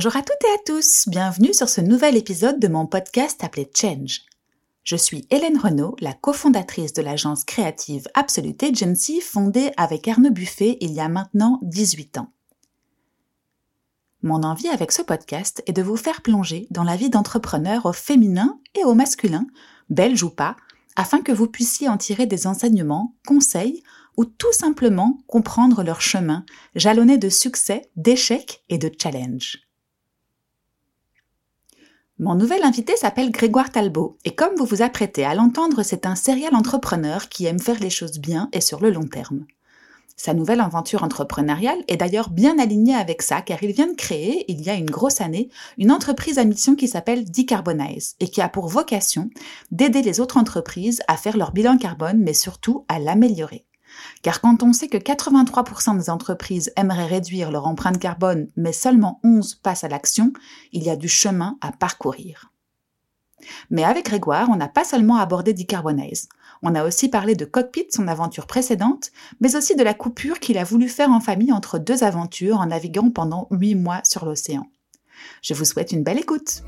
Bonjour à toutes et à tous, bienvenue sur ce nouvel épisode de mon podcast appelé Change. Je suis Hélène Renaud, la cofondatrice de l'agence créative Absolute Agency fondée avec Arnaud Buffet il y a maintenant 18 ans. Mon envie avec ce podcast est de vous faire plonger dans la vie d'entrepreneurs au féminin et au masculin, belge ou pas, afin que vous puissiez en tirer des enseignements, conseils ou tout simplement comprendre leur chemin, jalonné de succès, d'échecs et de challenges. Mon nouvel invité s'appelle Grégoire Talbot, et comme vous vous apprêtez à l'entendre, c'est un serial entrepreneur qui aime faire les choses bien et sur le long terme. Sa nouvelle aventure entrepreneuriale est d'ailleurs bien alignée avec ça, car il vient de créer, il y a une grosse année, une entreprise à mission qui s'appelle Decarbonize, et qui a pour vocation d'aider les autres entreprises à faire leur bilan carbone, mais surtout à l'améliorer. Car quand on sait que 83% des entreprises aimeraient réduire leur empreinte carbone, mais seulement 11 passent à l'action, il y a du chemin à parcourir. Mais avec Grégoire, on n'a pas seulement abordé Decarbonize. On a aussi parlé de Cockpit, son aventure précédente, mais aussi de la coupure qu'il a voulu faire en famille entre deux aventures en naviguant pendant 8 mois sur l'océan. Je vous souhaite une belle écoute.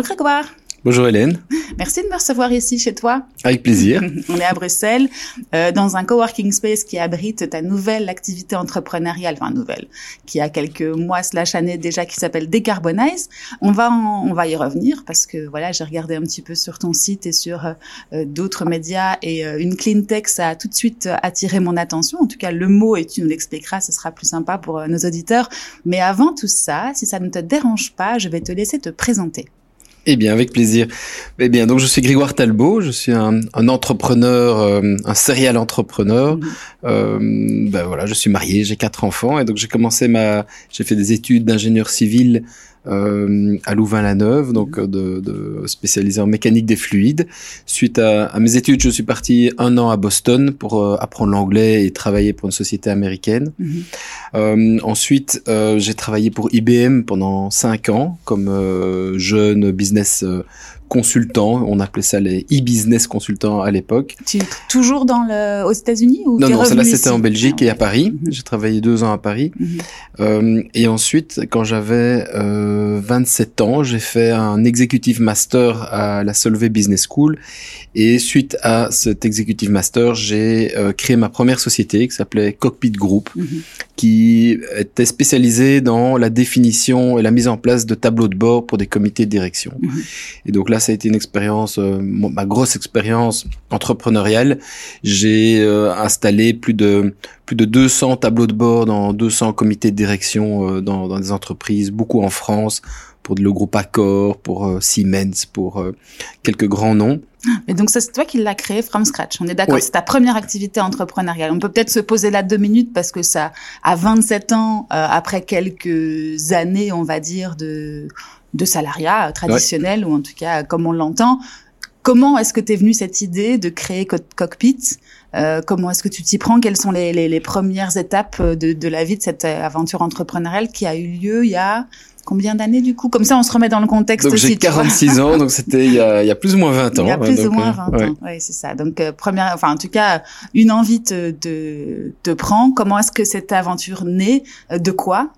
Bonjour Grégoire. Bonjour Hélène. Merci de me recevoir ici chez toi. Avec plaisir. On est à Bruxelles, euh, dans un coworking space qui abrite ta nouvelle activité entrepreneuriale, enfin nouvelle, qui a quelques mois slash années déjà, qui s'appelle Decarbonize. On va on va y revenir parce que voilà, j'ai regardé un petit peu sur ton site et sur euh, euh, d'autres médias et une clean tech, ça a tout de suite attiré mon attention. En tout cas, le mot et tu nous l'expliqueras, ce sera plus sympa pour nos auditeurs. Mais avant tout ça, si ça ne te dérange pas, je vais te laisser te présenter. Eh bien, avec plaisir. Eh bien, donc je suis Grégoire Talbot, je suis un, un entrepreneur, euh, un serial entrepreneur. Mhm. Euh, ben voilà, je suis marié, j'ai quatre enfants et donc j'ai commencé ma, j'ai fait des études d'ingénieur civil euh, à Louvain-la-Neuve, donc mhm. de, de, spécialisé en mécanique des fluides. Suite à, à, mes études, je suis parti un an à Boston pour euh, apprendre l'anglais et travailler pour une société américaine. Mhm. Euh, ensuite, euh, j'ai travaillé pour IBM pendant cinq ans comme euh, jeune business consultants, on appelait ça les e-business consultants à l'époque. Toujours dans le, aux États-Unis ou Non, non, c'était en Belgique ah, et à Paris. Mhm. J'ai travaillé deux ans à Paris. Mhm. euh, et ensuite, quand j'avais euh, 27 ans, j'ai fait un executive master à la Solvay Business School. Et suite à cet executive master, j'ai euh, créé ma première société qui s'appelait Cockpit Group, mhm. qui était spécialisée dans la définition et la mise en place de tableaux de bord pour des comités de direction. Et donc là, ça a été une expérience, euh, ma grosse expérience entrepreneuriale. J'ai euh, installé plus de plus de 200 tableaux de bord dans 200 comités de direction dans, dans, des entreprises, beaucoup en France, pour le groupe Accor, pour Siemens, pour quelques grands noms. Et donc c'est toi qui l'as créé from scratch. On est d'accord, c'est ta première activité entrepreneuriale. On peut peut-être se poser là deux minutes parce que ça, à 27 ans, après quelques années, on va dire de de salariat traditionnel ou en tout cas comme on l'entend. Comment est-ce que t'es venu cette idée de créer Cockpit? Euh, Comment est-ce que tu t'y prends? Quelles sont les, les, les, premières étapes de, de la vie de cette aventure entrepreneuriale qui a eu lieu il y a combien d'années du coup? Comme ça, on se remet dans le contexte. Donc j'ai 46 ans, donc c'était il, y a, il y a plus ou moins 20 ans. Il y a plus ou moins 20 euh, ans, oui, c'est ça. Donc euh, première, enfin en tout cas, une envie te, te, te prend. Comment est-ce que cette aventure naît? De quoi?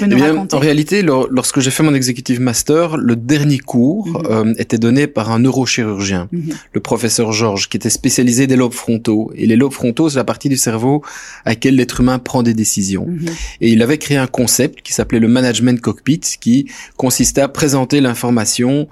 Eh bien, en réalité, lorsque j'ai fait mon executive master, le dernier cours mhm. euh, était donné par un neurochirurgien, mhm. le professeur Georges, qui était spécialisé des lobes frontaux. Et les lobes frontaux, c'est la partie du cerveau à laquelle l'être humain prend des décisions. Mhm. Et il avait créé un concept qui s'appelait le management cockpit, qui consistait à présenter l'information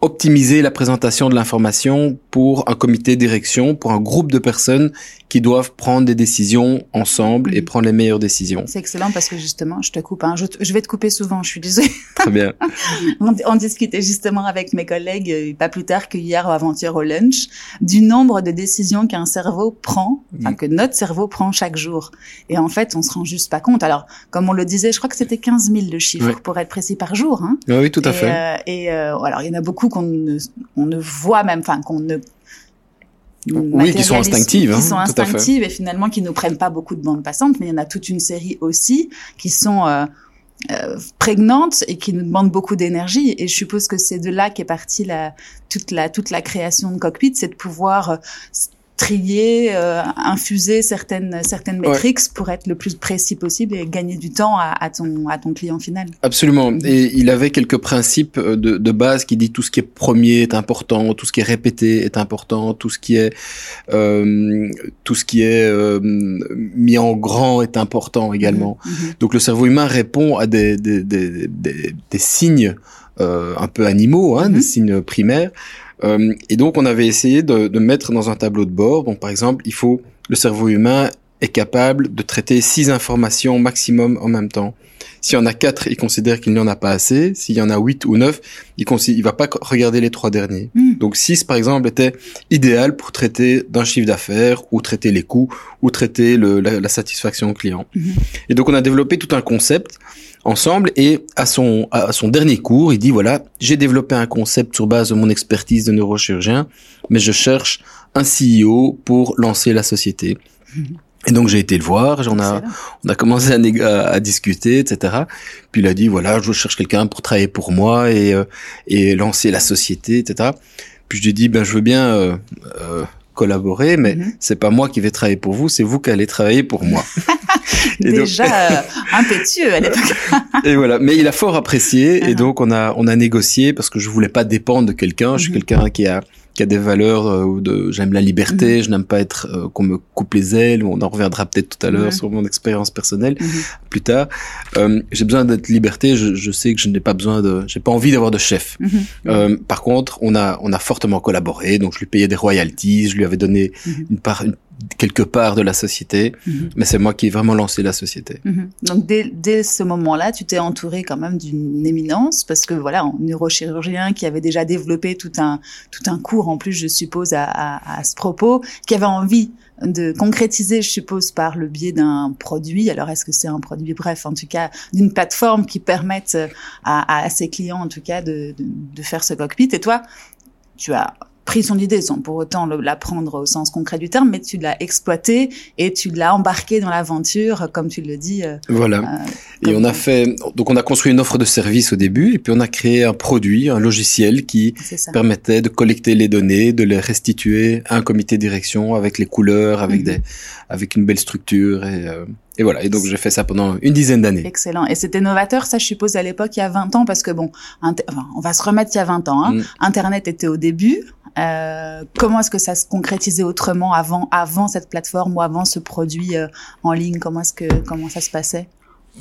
optimiser la présentation de l'information pour un comité de direction, pour un groupe de personnes qui doivent prendre des décisions ensemble et prendre les meilleures décisions. C'est excellent parce que justement, je te coupe, hein, je, vais te couper souvent, je suis désolée. Très bien. on, discutait justement avec mes collègues, euh, pas plus tard que hier ou avant-hier au lunch, du nombre de décisions qu'un cerveau prend, enfin que notre cerveau prend chaque jour. Et en fait, on se rend juste pas compte. Alors, comme on le disait, je crois que c'était 15 000 de chiffres pour être précis par jour. Hein. Oui, tout à fait. Euh, et euh, alors, il y en a beaucoup qu'on ne, on ne voit même, enfin qu'on ne oui, qui sont instinctives. Qui hein, sont instinctives et finalement qui nous prennent pas beaucoup de bandes passantes, mais il y en a toute une série aussi qui sont euh, euh, prégnantes et qui nous demandent beaucoup d'énergie. Et je suppose que c'est de là qu'est partie la, toute la toute la création de Cockpit, c'est de pouvoir euh, trier, euh, infuser certaines certaines métriques pour être le plus précis possible et gagner du temps à, à, ton à ton client final. Absolument. Et il avait quelques principes euh, de, de base qui dit tout ce qui est premier est important, tout ce qui est répété est important, tout ce qui est euh, tout ce qui est euh, mis en grand est important également. Mhm, mhm. Donc le cerveau humain répond à des des des, des, des signes euh, un peu animaux, hein, des mhm. signes primaires. Euh, et donc, on avait essayé de, de, mettre dans un tableau de bord. Donc, par exemple, il faut le cerveau humain est capable de traiter six informations maximum en même temps. S'il y en a quatre, il considère qu'il n'y en a pas assez. S'il y en a huit ou neuf, il ne va pas regarder les trois derniers. Hmm. Donc six, par exemple, était idéal pour traiter d'un chiffre d'affaires ou traiter les coûts ou traiter le, la, satisfaction client. Hmm. Et donc on a développé tout un concept ensemble et à son à son dernier cours, il dit voilà, j'ai développé un concept sur base de mon expertise de neurochirurgien, mais je cherche un CEO pour lancer la société. Hmm. Et donc j'ai été le voir, on a, on a commencé à, à, discuter, etc. Puis il a dit voilà, je cherche quelqu'un pour travailler pour moi et, euh, et lancer la société, etc. Puis je lui ai dit ben je veux bien euh, euh, collaborer, mais mm-hmm. c'est pas moi qui vais travailler pour vous, c'est vous qui allez travailler pour moi. Déjà impétueux à l'époque. et voilà, mais il a fort apprécié et uh-huh. donc on a on a négocié parce que je voulais pas dépendre de quelqu'un. Je suis mm-hmm. quelqu'un qui a qui a des valeurs euh, de j'aime la liberté, mhm. je n'aime pas être euh, qu'on me coupe les ailes. On en reviendra peut-être tout à l'heure sur mon expérience personnelle mhm. plus tard. Euh, j'ai besoin d'être liberté. Je, je, sais que je n'ai pas besoin de, j'ai pas envie d'avoir de chef. Mhm. Euh, par contre, on a on a fortement collaboré. Donc je lui payais des royalties, je lui avais donné une part une quelque part de la société, mhm. mais c'est moi qui ai vraiment lancé la société. Mhm. Donc dès, dès ce moment-là, tu t'es entouré quand même d'une éminence parce que voilà, un neurochirurgien qui avait déjà développé tout un tout un cours en plus, je suppose à, à, à ce propos, qui avait envie de concrétiser, je suppose, par le biais d'un produit. Alors, est-ce que c'est un produit? Bref, en tout cas, d'une plateforme qui permette à, à, ses clients, en tout cas, de, de, de faire ce cockpit. Et toi, tu as pris son idée sans pour autant la prendre au sens concret du terme, mais tu l'as exploité et tu l'as embarqué dans l'aventure, comme tu le dis. Euh, voilà. Euh, et on a fait, donc on a construit une offre de service au début, et puis on a créé un produit, un logiciel qui permettait de collecter les données, de les restituer à un comité de direction avec les couleurs, avec mhm. des, avec une belle structure et euh, et voilà, et donc j'ai fait ça pendant une dizaine d'années. Excellent. Et c'était novateur, ça je suppose à l'époque, il y a 20 ans, parce que bon, enfin, on va se remettre il y a 20 ans. Hein. Mm. Internet était au début. Euh, comment est-ce que ça se concrétisait autrement avant, avant cette plateforme ou avant ce produit euh, en ligne? Comment est-ce que comment ça se passait?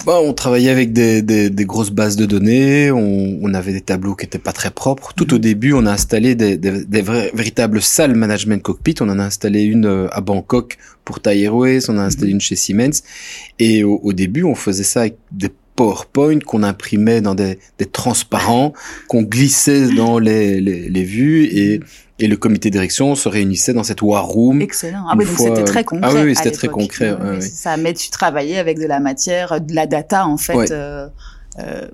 Bah, on travaillait avec des, grosses bases de données, on, avait des tableaux qui étaient pas très propres. Tout au début, on a installé des, des véritables salles management cockpit. On en a installé une euh, à Bangkok pour Thai Airways, on a installé une chez Siemens. Et au, au, début, on faisait ça avec des PowerPoint qu'on imprimait dans des, des transparents, qu'on glissait dans les, les, les vues et et le comité de direction se réunissait dans cette war room. Excellent. Ah oui, donc c'était très concret. Ah oui, c'était très concret. Ça, mais tu travaillais avec de la matière, de la data en fait. Euh, euh,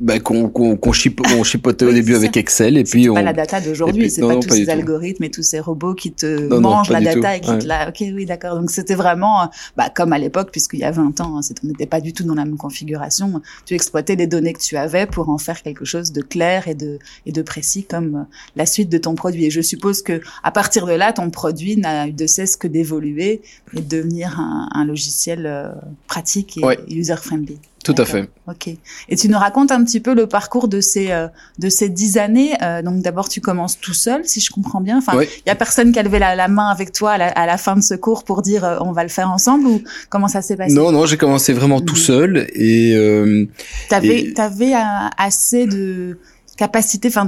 bah, qu'on qu'on chipotait au début avec Excel et puis on. pas la data d'aujourd'hui, c'est pas tous ces algorithmes et tous ces robots qui te mangent la data et qui te la. Ok, oui, d'accord. Donc c'était vraiment, bah, comme à l'époque, puisqu'il y a 20 ans, hein, on n'était pas du tout dans la même configuration. Tu exploitais les données que tu avais pour en faire quelque chose de clair et de et de précis comme la suite de ton produit. Et je suppose que à partir de là, ton produit n'a eu de cesse que d'évoluer et de devenir un, un logiciel euh, pratique et user friendly. Tout à fait. Ok. Et tu nous racontes un petit peu le parcours de ces euh, de ces dix années. Euh, donc d'abord tu commences tout seul, si je comprends bien. Enfin, il y a personne qui a levé la, main avec toi à la, à la, fin de ce cours pour dire euh, on va le faire ensemble ou comment ça s'est passé? Non, non, j'ai commencé vraiment tout mhm. seul et. Euh, t'avais t'avais assez de capacité, enfin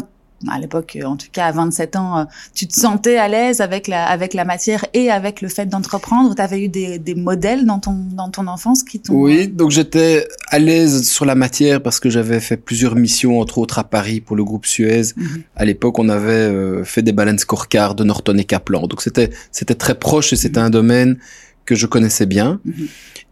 à l'époque, en tout cas à 27 ans, euh, tu te sentais à l'aise avec la avec la matière et avec le fait d'entreprendre? Tu avais eu des, des modèles dans ton dans ton enfance qui t'ont. Oui, euh, donc j'étais à l'aise sur la matière parce que j'avais fait plusieurs missions, entre autres à Paris pour le groupe Suez. Mhm. À l'époque, on avait euh, fait des balance scorecards de Norton et Kaplan. Donc c'était c'était très proche et c'était mhm. un domaine que je connaissais bien. Mhm.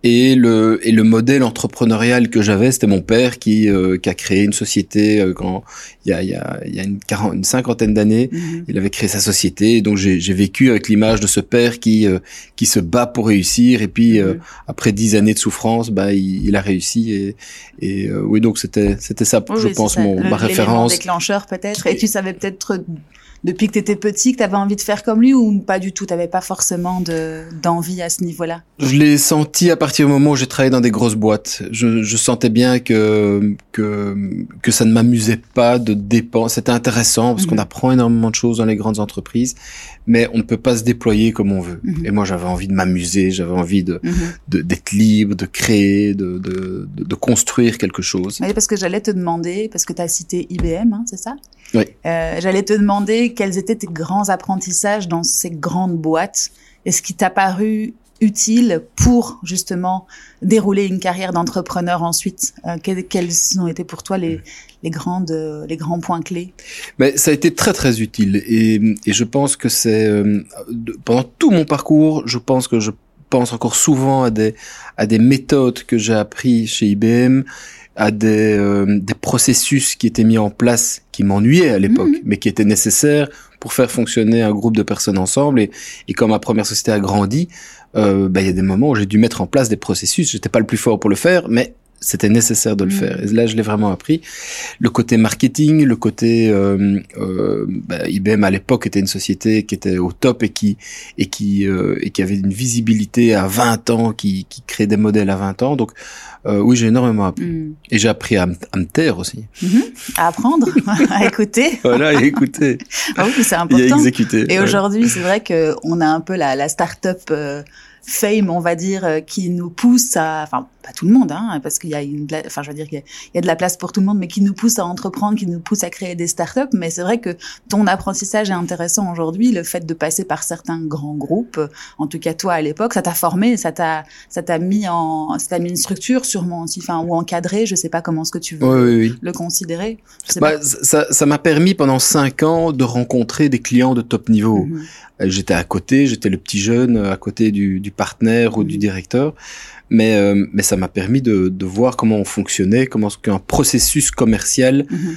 Et le et le modèle entrepreneurial que j'avais, c'était mon père qui euh, qui a créé une société euh, quand il y a il y a il y a une, une cinquantaine d'années, mhm. il avait créé sa société. Et donc j'ai vécu avec l'image de ce père qui euh, qui se bat pour réussir et puis mhm. après dix années de souffrance, bah il, il a réussi et et oui donc c'était c'était ça, je pense mon ma référence. déclencheur peut-être. Et tu savais peut-être depuis que tu étais petit que tu avais envie de faire comme lui ou pas du tout? Tu n'avais pas forcément d'envie à ce niveau-là? Je l'ai senti à partir du moment où j'ai travaillé dans des grosses boîtes. Je, je sentais bien que, que, que ça ne m'amusait pas de dépenser. C'était intéressant parce qu'on mhm. apprend énormément de choses dans les grandes entreprises, mais on ne peut pas se déployer comme on veut. Mhm. Et moi, j'avais envie de m'amuser, j'avais envie de mhm. d'être libre, de créer, de, de, de, construire quelque chose. Oui, parce que j'allais te demander, parce que tu as cité IBM, hein, c'est ça? Oui. Euh, j'allais te demander quels étaient tes grands apprentissages dans ces grandes boîtes. Et ce qui t'a paru utile pour justement dérouler une carrière d'entrepreneur ensuite? Euh, quels, ont été pour toi les, les grandes les grands points clés? Mais ça a été très très utile et, et je pense que c'est euh, pendant tout mon parcours, je pense que je pense encore souvent à des à des méthodes que j'ai appris chez IBM à des, euh, des processus qui étaient mis en place qui m'ennuyaient à l'époque, mhm. mais qui étaient nécessaires pour faire fonctionner un groupe de personnes ensemble. Et, et comme ma première société a grandi, euh, bah, il y a des moments où j'ai dû mettre en place des processus. J'étais pas le plus fort pour le faire, mais c'était nécessaire de le mm. faire. Et là, je l'ai vraiment appris. Le côté marketing, le côté euh, euh, bah, IBM à l'époque était une société qui était au top et qui et qui euh, et qui avait une visibilité à 20 ans, qui qui créait des modèles à 20 ans. Donc euh, oui, j'ai énormément appris. Mm. Et j'ai appris à, me taire aussi. Mm-hmm. À apprendre, à écouter. voilà, à écouter. ah oui, c'est important. Et à exécuter. Et aujourd'hui, c'est vrai que on a un peu la, la start-up euh, fame, on va dire, qui nous pousse à, enfin pas tout le monde, hein, parce qu'il y a une, enfin je veux dire qu'il y, a de la place pour tout le monde, mais qui nous pousse à entreprendre, qui nous pousse à créer des startups. Mais c'est vrai que ton apprentissage est intéressant aujourd'hui, le fait de passer par certains grands groupes, en tout cas toi à l'époque, ça t'a formé, ça t'a, ça t'a mis en, ça t'a mis une structure sûrement aussi, enfin ou encadré, je sais pas comment ce que tu veux le considérer. Bah, ça, ça m'a permis pendant cinq ans de rencontrer des clients de top niveau. Mhm. Euh, j'étais à côté, j'étais le petit jeune à côté du, du partenaire ou du directeur, mais euh, mais ça m'a permis de, de voir comment on fonctionnait, comment qu'un processus commercial mhm.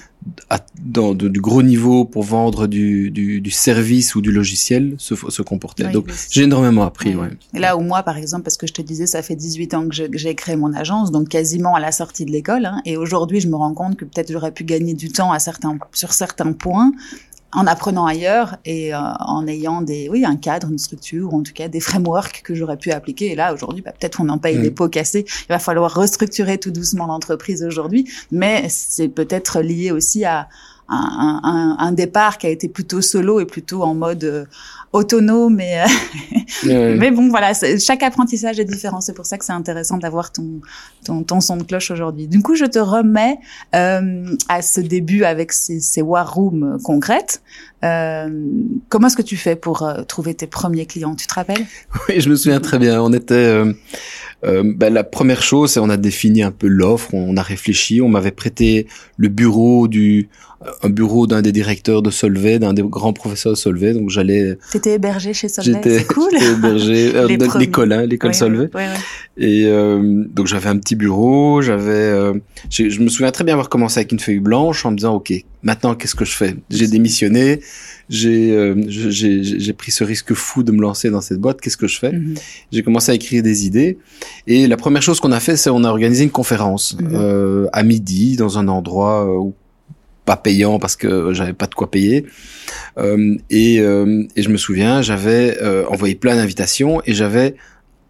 à, dans du gros niveau pour vendre du, du, du service ou du logiciel se, se comportait. Donc j'ai énormément appris. Ouais. Et là où moi, par exemple, parce que je te disais, ça fait 18 ans que j'ai créé mon agence, donc quasiment à la sortie de l'école, hein, et aujourd'hui je me rends compte que peut-être j'aurais pu gagner du temps à certains sur certains points en apprenant ailleurs et euh, en ayant des oui un cadre une structure ou en tout cas des frameworks que j'aurais pu appliquer et là aujourd'hui bah, peut-être on en paye des mm. pots cassés il va falloir restructurer tout doucement l'entreprise aujourd'hui mais c'est peut-être lié aussi à un, un, un, départ qui a été plutôt solo et plutôt en mode euh, autonome. Mais, euh, mais bon, voilà, chaque apprentissage est différent. C'est pour ça que c'est intéressant d'avoir ton, ton, ton, son de cloche aujourd'hui. Du coup, je te remets euh, à ce début avec ces, ces war rooms concrètes. Euh, comment est-ce que tu fais pour euh, trouver tes premiers clients? Tu te rappelles? Oui, je me souviens très bien. On était euh, ben, la première chose, c'est on a défini un peu l'offre, on a réfléchi, on m'avait prêté le bureau du un bureau d'un des directeurs de Solvay, d'un des grands professeurs de Solvay, donc j'allais. T'étais hébergé chez Solvay, c'est cool. J'étais hébergé euh, l'école, hein, l'école Solvay. Et euh, donc j'avais un petit bureau, j'avais, euh, je me souviens très bien avoir commencé avec une feuille blanche en me disant ok, maintenant qu'est-ce que je fais? J'ai démissionné, j'ai euh, j'ai pris ce risque fou de me lancer dans cette boîte. Qu'est-ce que je fais mhm. J'ai commencé à écrire des idées. Et la première chose qu'on a fait, c'est on a organisé une conférence mhm. euh, à midi dans un endroit euh, où pas payant parce que j'avais pas de quoi payer. Euh, et, euh, et, je me souviens, j'avais envoyé plein d'invitations et j'avais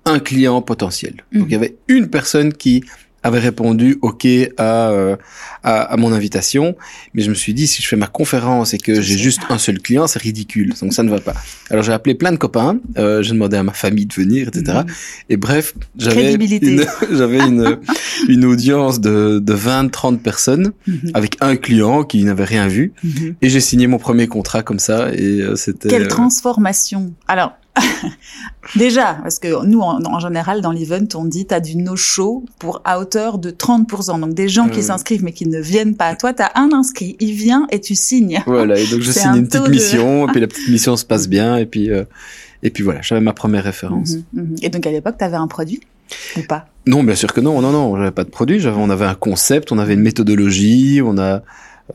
un client potentiel. Donc mhm. il y avait une personne qui avait répondu OK à, euh, à, à, mon invitation, mais je me suis dit si je fais ma conférence et que j'ai juste un seul client, c'est ridicule, donc ça ne va pas. Alors j'ai appelé plein de copains, euh, j'ai demandé à ma famille de venir, etc. Mhm. Et bref, j'avais une, j'avais une, une audience de, de 20-30 personnes mhm. avec un client qui n'avait rien vu, mhm. et j'ai signé mon premier contrat comme ça, et euh, c'était... Quelle euh, transformation Alors, Déjà, parce que nous, en, général, dans l'event, on dit tu as du no-show pour à hauteur de 30%. Donc des gens qui s'inscrivent mais qui ne viennent pas à toi, tu as un inscrit, il vient et tu signes. Voilà, et donc je signe une petite mission, et puis la petite mission se passe bien, et puis, euh, et puis voilà, j'avais ma première référence. Mhm, mhm. Et donc à l'époque, tu avais un produit ou pas? Non, bien sûr que non, non, non, j'avais pas de produit, j'avais, on avait un concept, on avait une méthodologie, on a...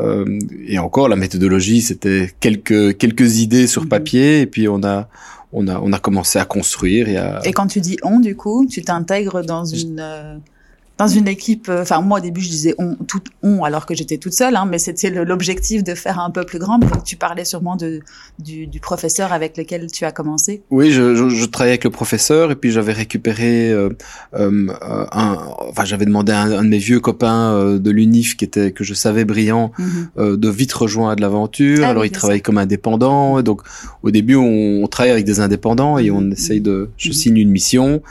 Euh, et encore, la méthodologie, c'était quelques quelques idées sur mhm. papier, et puis on a on a, on a commencé à construire. Et, et quand tu dis on, du coup, tu t'intègres dans une, euh, dans une équipe. Euh, enfin, moi au début je disais on, tout on, alors que j'étais toute seule, hein, mais c'était l'objectif de faire un peu plus grand. Donc tu parlais sûrement de du, du, professeur avec lequel tu as commencé. Oui, je, je, je travaillais avec le professeur et puis j'avais récupéré euh, euh, un. Enfin, j'avais demandé à un, de mes vieux copains euh, de l'UNIF qui était que je savais brillant mhm. de vite rejoindre l'aventure. Ah alors il travaille comme indépendant. Donc au début on, on travaille avec des indépendants et on mhm. essaye de. Je mhm. signe une mission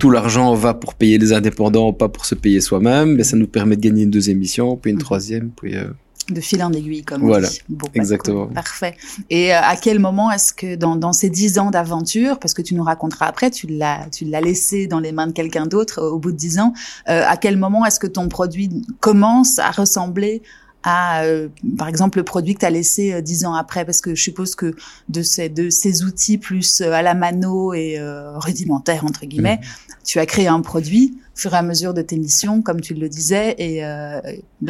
tout l'argent va pour payer les indépendants, pas pour se payer soi-même, mais ça nous permet de gagner une deuxième mission, puis une mhm. troisième, puis... Euh... De fil en aiguille, comme voilà, on dit. Bon, bah, exactement. parfait. Et euh, à quel moment est-ce que dans, dans ces dix ans d'aventure, parce que tu nous raconteras après, tu l'as tu l'as laissé dans les mains de quelqu'un d'autre au bout de dix ans, euh, à quel moment est-ce que ton produit commence à ressembler à, euh, par exemple, le produit que tu as laissé euh, dix ans après Parce que je suppose que de ces, de ces outils plus euh, à la mano et rudimentaires, entre guillemets, mmh. tu as créé un produit au fur et à mesure de tes missions, comme tu le disais. Et là,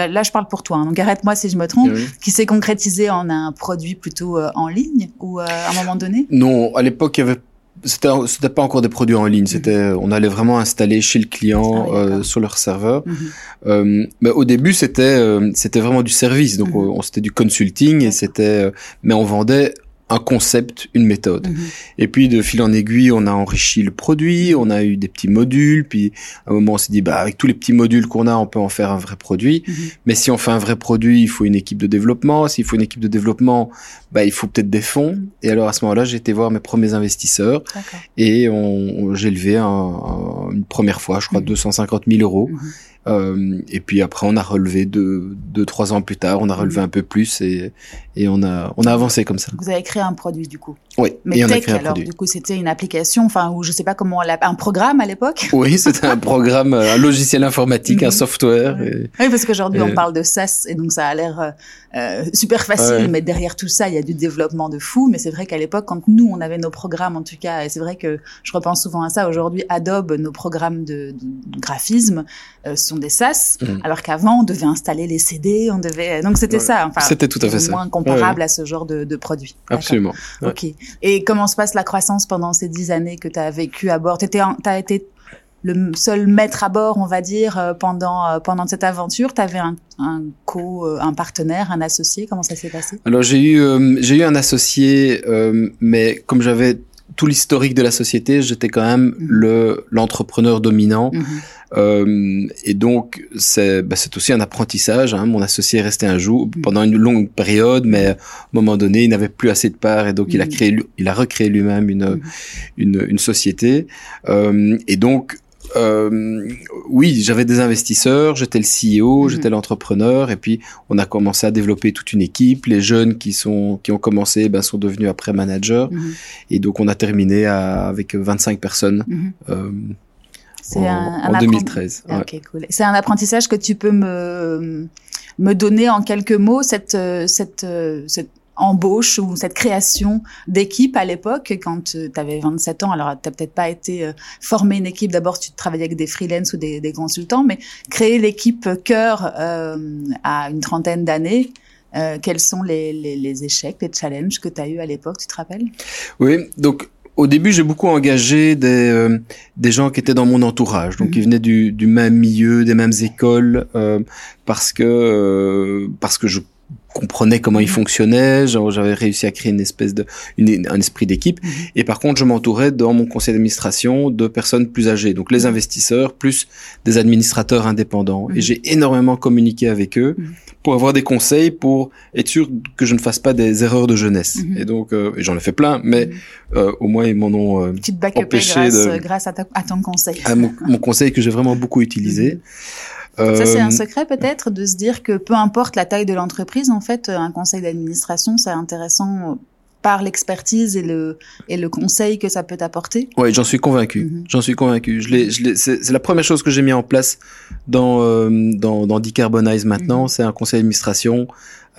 là, je parle pour toi, hein, donc arrête-moi si je me trompe, qui s'est concrétisé en un produit plutôt en ligne ou à un moment donné? Non, à l'époque, il y avait c'était c'était pas encore des produits en ligne c'était mhm. on allait vraiment installer chez le client ah euh, sur leur serveur mhm. euh, mais au début c'était euh, c'était vraiment du service donc mhm. on c'était du consulting et c'était euh, mais on vendait un concept, une méthode. Mhm. Et puis de fil en aiguille, on a enrichi le produit, on a eu des petits modules, puis à un moment on s'est dit bah avec tous les petits modules qu'on a, on peut en faire un vrai produit. Mhm. Mais si on fait un vrai produit, il faut une équipe de développement. S'il faut une équipe de développement, bah il faut peut-être des fonds. Et alors à ce moment-là, j'ai été voir mes premiers investisseurs et on, j'ai levé une première fois, je crois, 250 mhm. 000 euros. Euh, et puis après, on a relevé deux, deux, trois ans plus tard, on a relevé un peu plus et, et on a, on a avancé comme ça. Vous avez créé un produit du coup? Oui. Mais et on a créé un alors produit. du coup, c'était une application, enfin, ou je sais pas comment on un programme à l'époque. Oui, c'était un programme, un logiciel informatique, un mhm. software. Oui, parce qu'aujourd'hui on parle de SaaS et donc ça a l'air euh, euh, super facile, mais derrière tout ça, il y a du développement de fou. Mais c'est vrai qu'à l'époque, quand nous on avait nos programmes, en tout cas, et c'est vrai que je repense souvent à ça. Aujourd'hui, Adobe, nos programmes de, de graphisme euh, sont des SaaS, mhm. alors qu'avant on devait installer les CD, on devait. Donc c'était ça. Enfin, c'était tout à fait ça. Moins comparable à ce genre de, de produit. Absolument. Ok. Et comment se passe la croissance pendant ces dix années que tu as vécu à bord? Tu as été le seul maître à bord, on va dire, euh, pendant euh, pendant cette aventure? Tu avais un, un co, euh, un partenaire, un associé? Comment ça s'est passé? Alors j'ai eu j'ai eu un associé, mais comme j'avais tout l'historique de la société, j'étais quand même mhm. le l'entrepreneur dominant. Mhm. Euh, et donc c'est bah, c'est aussi un apprentissage. Hein. Mon associé est resté un jour mhm. pendant une longue période, mais à un moment donné, il n'avait plus assez de parts et donc il a créé, il a recréé lui-même une, une, une société. Euh, et donc euh, oui, j'avais des investisseurs, j'étais le CEO, mhm. j'étais l'entrepreneur, et puis on a commencé à développer toute une équipe. Les jeunes qui sont qui ont commencé, ben, sont devenus après managers, mhm. et donc on a terminé à, avec 25 personnes. Mhm. Euh, en, un, en 2013. Ok, cool. C'est un apprentissage que tu peux me me donner en quelques mots cette cette cette embauche ou cette création d'équipe à l'époque quand euh, tu avais 27 ans Alors, tu peut-être pas été euh, formé une équipe. D'abord, tu travaillais avec des freelance ou des, des consultants, mais créer l'équipe cœur euh, à une trentaine d'années. Euh, quels sont les, les, les, échecs, les challenges que tu as eu à l'époque, tu te rappelles? Oui, donc au début, j'ai beaucoup engagé des, des gens qui étaient dans mon entourage, donc ils venaient du, du même milieu, des mêmes écoles, euh, parce que parce que je comprenais comment il mhm. fonctionnait, j'avais réussi à créer une espèce de une, un esprit d'équipe. Mhm. et par contre je m'entourais dans mon conseil d'administration de personnes plus âgées donc les mhm. investisseurs plus des administrateurs indépendants. Et j'ai énormément communiqué avec eux pour avoir des conseils pour être sûr que je ne fasse pas des erreurs de jeunesse. Et donc euh, j'en ai fait plein mais euh, au moins ils m'en ont euh, empêché grâce, de, grâce à, à, ton conseil. à mon, mon, conseil que j'ai vraiment beaucoup utilisé ça, c'est un euh, secret peut-être de se dire que peu importe la taille de l'entreprise, en fait, un conseil d'administration, c'est intéressant par l'expertise et le et le conseil que ça peut apporter. Oui, j'en suis convaincu. Mhm. J'en suis convaincu. Je je c'est, la première chose que j'ai mis en place dans euh, dans, dans Decarbonize maintenant, mhm. c'est un conseil d'administration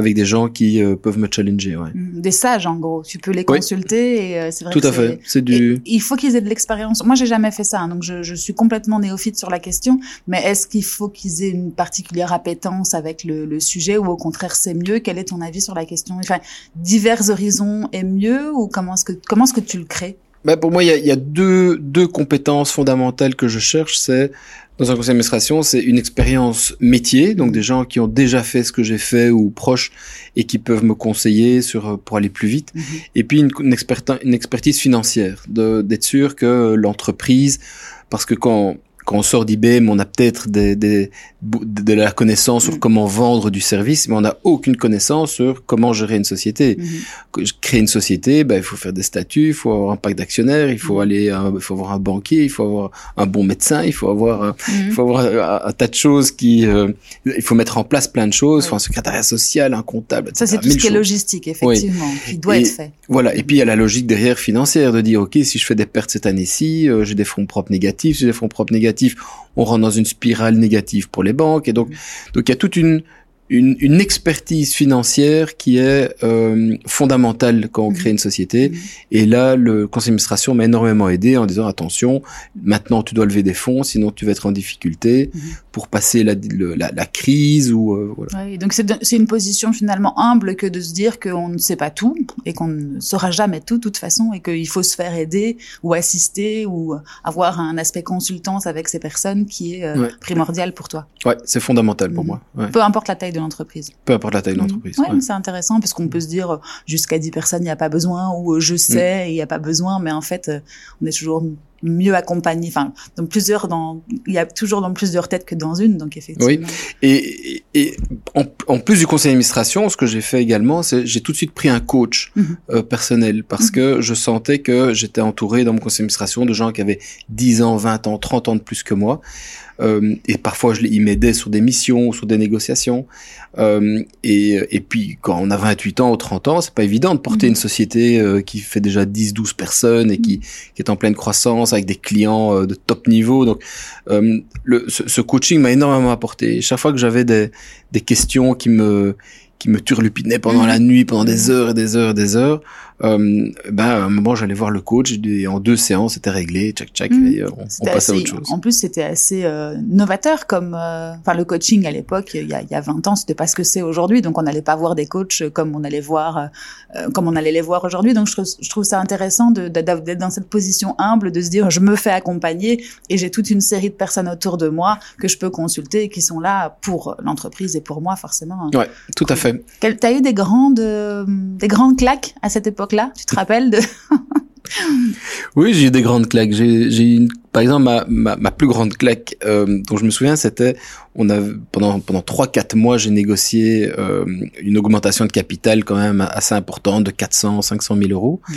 avec des gens qui euh, peuvent me challenger. Ouais. Mm, des sages, en gros. Tu peux les consulter et euh, c'est vrai. Tout à fait. C'est du. il faut qu'ils aient de l'expérience. Moi, j'ai jamais fait ça, hein, donc je, je, suis complètement néophyte sur la question. Mais est-ce qu'il faut qu'ils aient une particulière appétence avec le, le sujet ou au contraire c'est mieux? Quel est ton avis sur la question? Enfin, divers horizons est mieux ou comment est-ce que comment est-ce que tu le crées? Bah pour moi, il y a, y a deux, deux compétences fondamentales que je cherche. C'est Dans un conseil d'administration, c'est une expérience métier, donc des gens qui ont déjà fait ce que j'ai fait ou proches et qui peuvent me conseiller sur pour aller plus vite. Mhm. Et puis une, une, une expertise financière, d'être sûr que l'entreprise, parce que quand quand on sort d'IBM, on a peut-être des, des, de la connaissance sur mm. comment vendre du service, mais on n'a aucune connaissance sur comment gérer une société. Mm-hmm. Créer une société, ben, il faut faire des statuts, il faut avoir un pack d'actionnaires, il faut mm. aller, il faut avoir un banquier, il faut avoir un bon médecin, il faut avoir, un, il mm. faut avoir un, tas de choses qui, euh, il faut mettre en place plein de choses, faut un secrétariat social, un comptable, etc. Ça c'est tout ce qui est logistique, effectivement, qui doit être fait. Voilà. Et puis il y a la logique derrière financière de dire, ok, si je fais des pertes cette année-ci, euh, j'ai des fonds propres négatifs, si j'ai des fonds propres négatifs on rentre dans une spirale négative pour les banques. Et donc, donc il y a toute une, une, une, expertise financière qui est euh, fondamentale quand on crée une société. Mhm. Et là, le conseil d'administration m'a énormément aidé en disant attention, maintenant tu dois lever des fonds, sinon tu vas être en difficulté mhm. pour passer la, la, la crise ou euh, voilà. Oui, donc c'est une position finalement humble que de se dire qu'on ne sait pas tout et qu'on ne saura jamais tout de toute façon et qu'il faut se faire aider ou assister ou avoir un aspect consultance avec ces personnes qui est euh, primordial pour toi. Ouais, c'est fondamental pour mhm. moi. Ouais. Peu importe la taille de l'entreprise. Peu importe la taille de mmh. l'entreprise. Ouais, c'est intéressant parce qu'on peut se dire euh, jusqu'à 10 personnes, il n'y a pas besoin ou euh, je mmh. sais, il n'y a pas besoin, mais en fait, euh, on est toujours mieux accompagné. Enfin, dans plusieurs, dans, il y a toujours dans plusieurs têtes que dans une, donc effectivement. Oui. Et, et en, en, plus du conseil d'administration, ce que j'ai fait également, c'est j'ai tout de suite pris un coach mmh. personnel parce que je sentais que j'étais entouré dans mon conseil d'administration de gens qui avaient 10 ans, 20 ans, 30 ans de plus que moi. Euh, et parfois, je, il m'aidait sur des missions sur des négociations. Euh, et, et puis, quand on a 28 ans ou 30 ans, c'est pas évident de porter mhm. une société euh, qui fait déjà 10, 12 personnes et qui, mhm. qui est en pleine croissance avec des clients de top niveau. Donc, le, ce, ce, coaching m'a énormément apporté. chaque fois que j'avais des, des questions qui me qui me turlupinaient pendant mhm. la nuit, pendant des heures et des heures et des heures, euh, ben, à un moment, j'allais voir le coach et en deux séances, c'était réglé, tchac tchac, mmh. et euh, on, on passait à autre chose. En plus, c'était assez euh, novateur comme, euh, enfin, le coaching à l'époque, il y a, y a 20 ans, c'était pas ce que c'est aujourd'hui. Donc, on n'allait pas voir des coachs comme on allait voir, comme on allait les voir aujourd'hui. Donc, je trouve, je trouve ça intéressant d'être dans cette position humble, de se dire, je me fais accompagner et j'ai toute une série de personnes autour de moi que je peux consulter et qui sont là pour l'entreprise et pour moi, forcément. Ouais, tout à fait. T'as eu des grandes, des grandes claques à cette époque là Tu te rappelles de Oui, j'ai eu des grandes claques. J'ai eu, par exemple, ma, ma, ma, plus grande claque euh, dont je me souviens, c'était on a pendant pendant trois quatre mois, j'ai négocié euh, une augmentation de capital quand même assez importante de 400 500 000 euros. Mhm.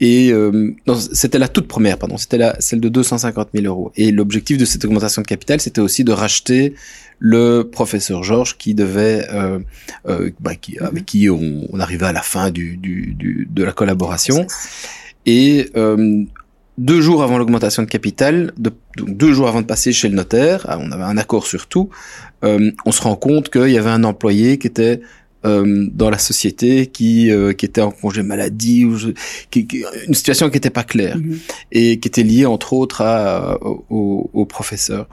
Et euh, c'était la toute première, pardon, c'était la celle de 250 000 euros. Et l'objectif de cette augmentation de capital, c'était aussi de racheter le professeur Georges qui devait, euh, euh, bah, qui, avec mhm. qui on, on, arrivait à la fin du, du, du de la collaboration. Et euh, deux jours avant l'augmentation de capital, de, donc deux jours avant de passer chez le notaire, ah, on avait un accord sur tout, euh, on se rend compte qu'il y avait un employé qui était euh, dans la société qui euh, qui était en congé maladie ou qui, qui, une situation qui n'était pas claire mhm. et qui était liée entre autres à, au, au professeur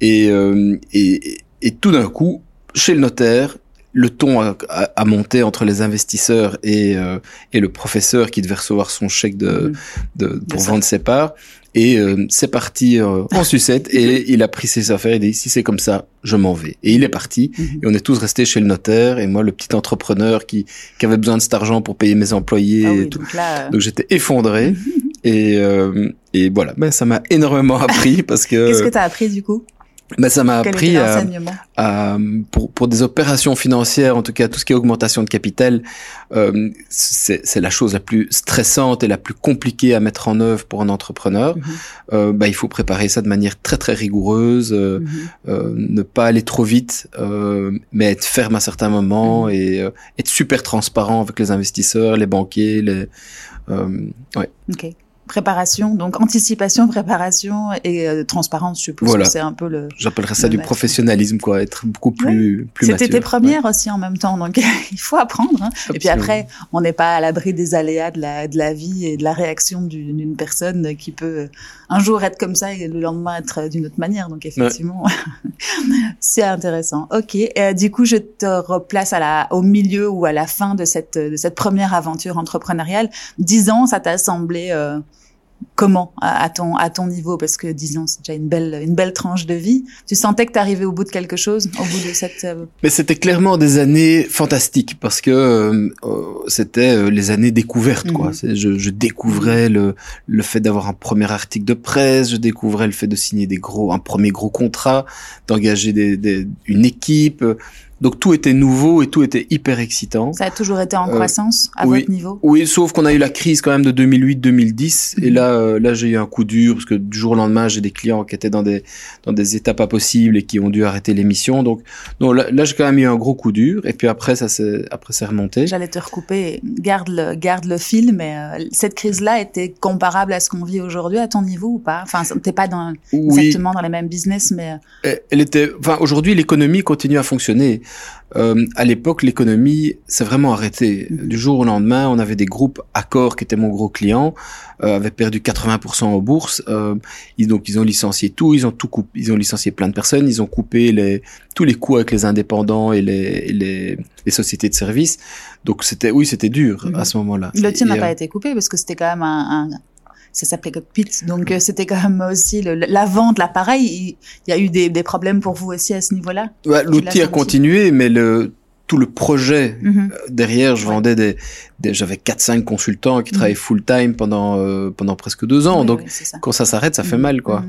et, euh, et, et tout d'un coup chez le notaire le ton a, a, monté entre les investisseurs et, euh, et le professeur qui devait recevoir son chèque de, mhm. de pour vendre ses parts. Et euh, c'est parti euh, en sucette et il a pris ses affaires et dit si c'est comme ça, je m'en vais. Et il est parti mhm. et on est tous restés chez le notaire et moi le petit entrepreneur qui, qui avait besoin de cet argent pour payer mes employés. Ah et tout. Donc, euh, donc j'étais effondré et, et voilà, ben, ça m'a énormément appris parce que... Qu'est-ce que tu as appris du coup? Ben, ça m'a appris à, à, pour, pour des opérations financières, en tout cas tout ce qui est augmentation de capital, euh, c'est la chose la plus stressante et la plus compliquée à mettre en œuvre pour un entrepreneur. Mm euh, ben, il faut préparer ça de manière très très rigoureuse, euh, mm euh, ne pas aller trop vite, euh, mais être ferme à certains moments mm et euh, être super transparent avec les investisseurs, les banquiers, les ouais. Okay préparation, donc anticipation, préparation et euh, transparence, je suppose voilà. c'est un peu le. J'appellerais ça du professionnalisme, quoi, être beaucoup plus, plus C'était tes premières ouais. aussi en même temps, donc il faut apprendre. Hein. Et puis après, on n'est pas à l'abri des aléas de la, de la vie et de la réaction d'une personne qui peut un jour être comme ça et le lendemain être d'une autre manière. Donc effectivement, ouais. c'est intéressant. Ok, et, euh, du coup, je te replace à la, au milieu ou à la fin de cette, de cette première aventure entrepreneuriale. Dix ans, ça t'a semblé euh, comment à, ton à ton niveau? Parce que disons c'est déjà une belle une belle tranche de vie. Tu sentais que tu arrivais au bout de quelque chose au bout de cette euh, mais c'était clairement des années fantastiques parce que euh, c'était euh, les années découvertes quoi. Mhm. je, je, découvrais le le fait d'avoir un premier article de presse je découvrais le fait de signer des gros un premier gros contrat d'engager des, des, une équipe donc tout était nouveau et tout était hyper excitant. Ça a toujours été en euh, croissance à votre niveau? Oui, sauf qu'on a eu la crise quand même de 2008-2010 et mhm. là euh, là j'ai eu un coup dur parce que du jour au lendemain j'ai des clients qui étaient dans des dans des états pas possibles et qui ont dû arrêter l'émission. Donc non là, là j'ai quand même eu un gros coup dur et puis après ça s'est après c'est remonté. J'allais te recouper, garde le garde le fil mais euh, cette crise là était comparable à ce qu'on vit aujourd'hui à ton niveau ou pas? Enfin t'es pas dans exactement dans les mêmes business mais elle était enfin aujourd'hui l'économie continue à fonctionner. Euh, à l'époque, l'économie s'est vraiment arrêtée. Du jour au lendemain, on avait des groupes, Accor, qui était mon gros client, euh, avait perdu 80% en bourse. Euh, ils, donc, ils ont licencié tout, ils ont tout coupé, ils ont licencié plein de personnes, ils ont coupé les, tous les coûts avec les indépendants et les, les, les sociétés de services. Donc, c'était, oui, c'était dur à mhm. ce moment-là. Le tien n'a pas euh, été coupé parce que c'était quand même un, un ça s'appelait Cockpit. Donc euh, c'était quand même aussi la vente, l'appareil. Il, y a eu des, des, problèmes pour vous aussi à ce niveau-là. L'outil a continué, mais le tout le projet mhm. euh, derrière, je vendais des, des j'avais 4-5 consultants qui mhm. travaillaient full time pendant euh, pendant presque deux ans. donc quand ça s'arrête, ça fait mhm. mal, quoi.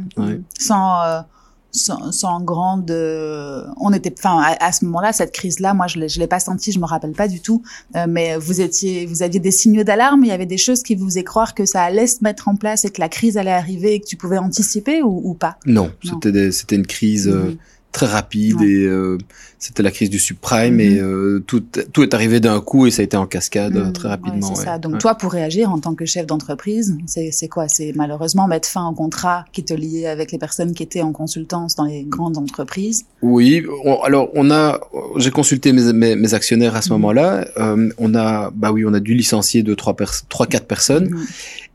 Sans sans, sans grande euh, on était enfin à, ce moment-là cette crise là moi je l'ai je l'ai pas senti je me rappelle pas du tout. Euh, mais vous étiez vous aviez des signaux d'alarme il y avait des choses qui vous faisaient croire que ça allait se mettre en place et que la crise allait arriver et que tu pouvais anticiper ou, ou pas? Non, c'était c'était une crise euh, très rapide et euh, c'était la crise du subprime et mhm. euh, tout tout est arrivé d'un coup et ça a été en cascade mhm. très rapidement. c'est ça. Donc toi pour réagir en tant que chef d'entreprise, c'est c'est quoi? C'est malheureusement mettre fin au contrat qui te liait avec les personnes qui étaient en consultance dans les grandes entreprises? Oui, alors on a j'ai consulté mes, mes, actionnaires à ce mhm. moment-là, euh, on a bah oui, on a dû licencier deux trois trois quatre personnes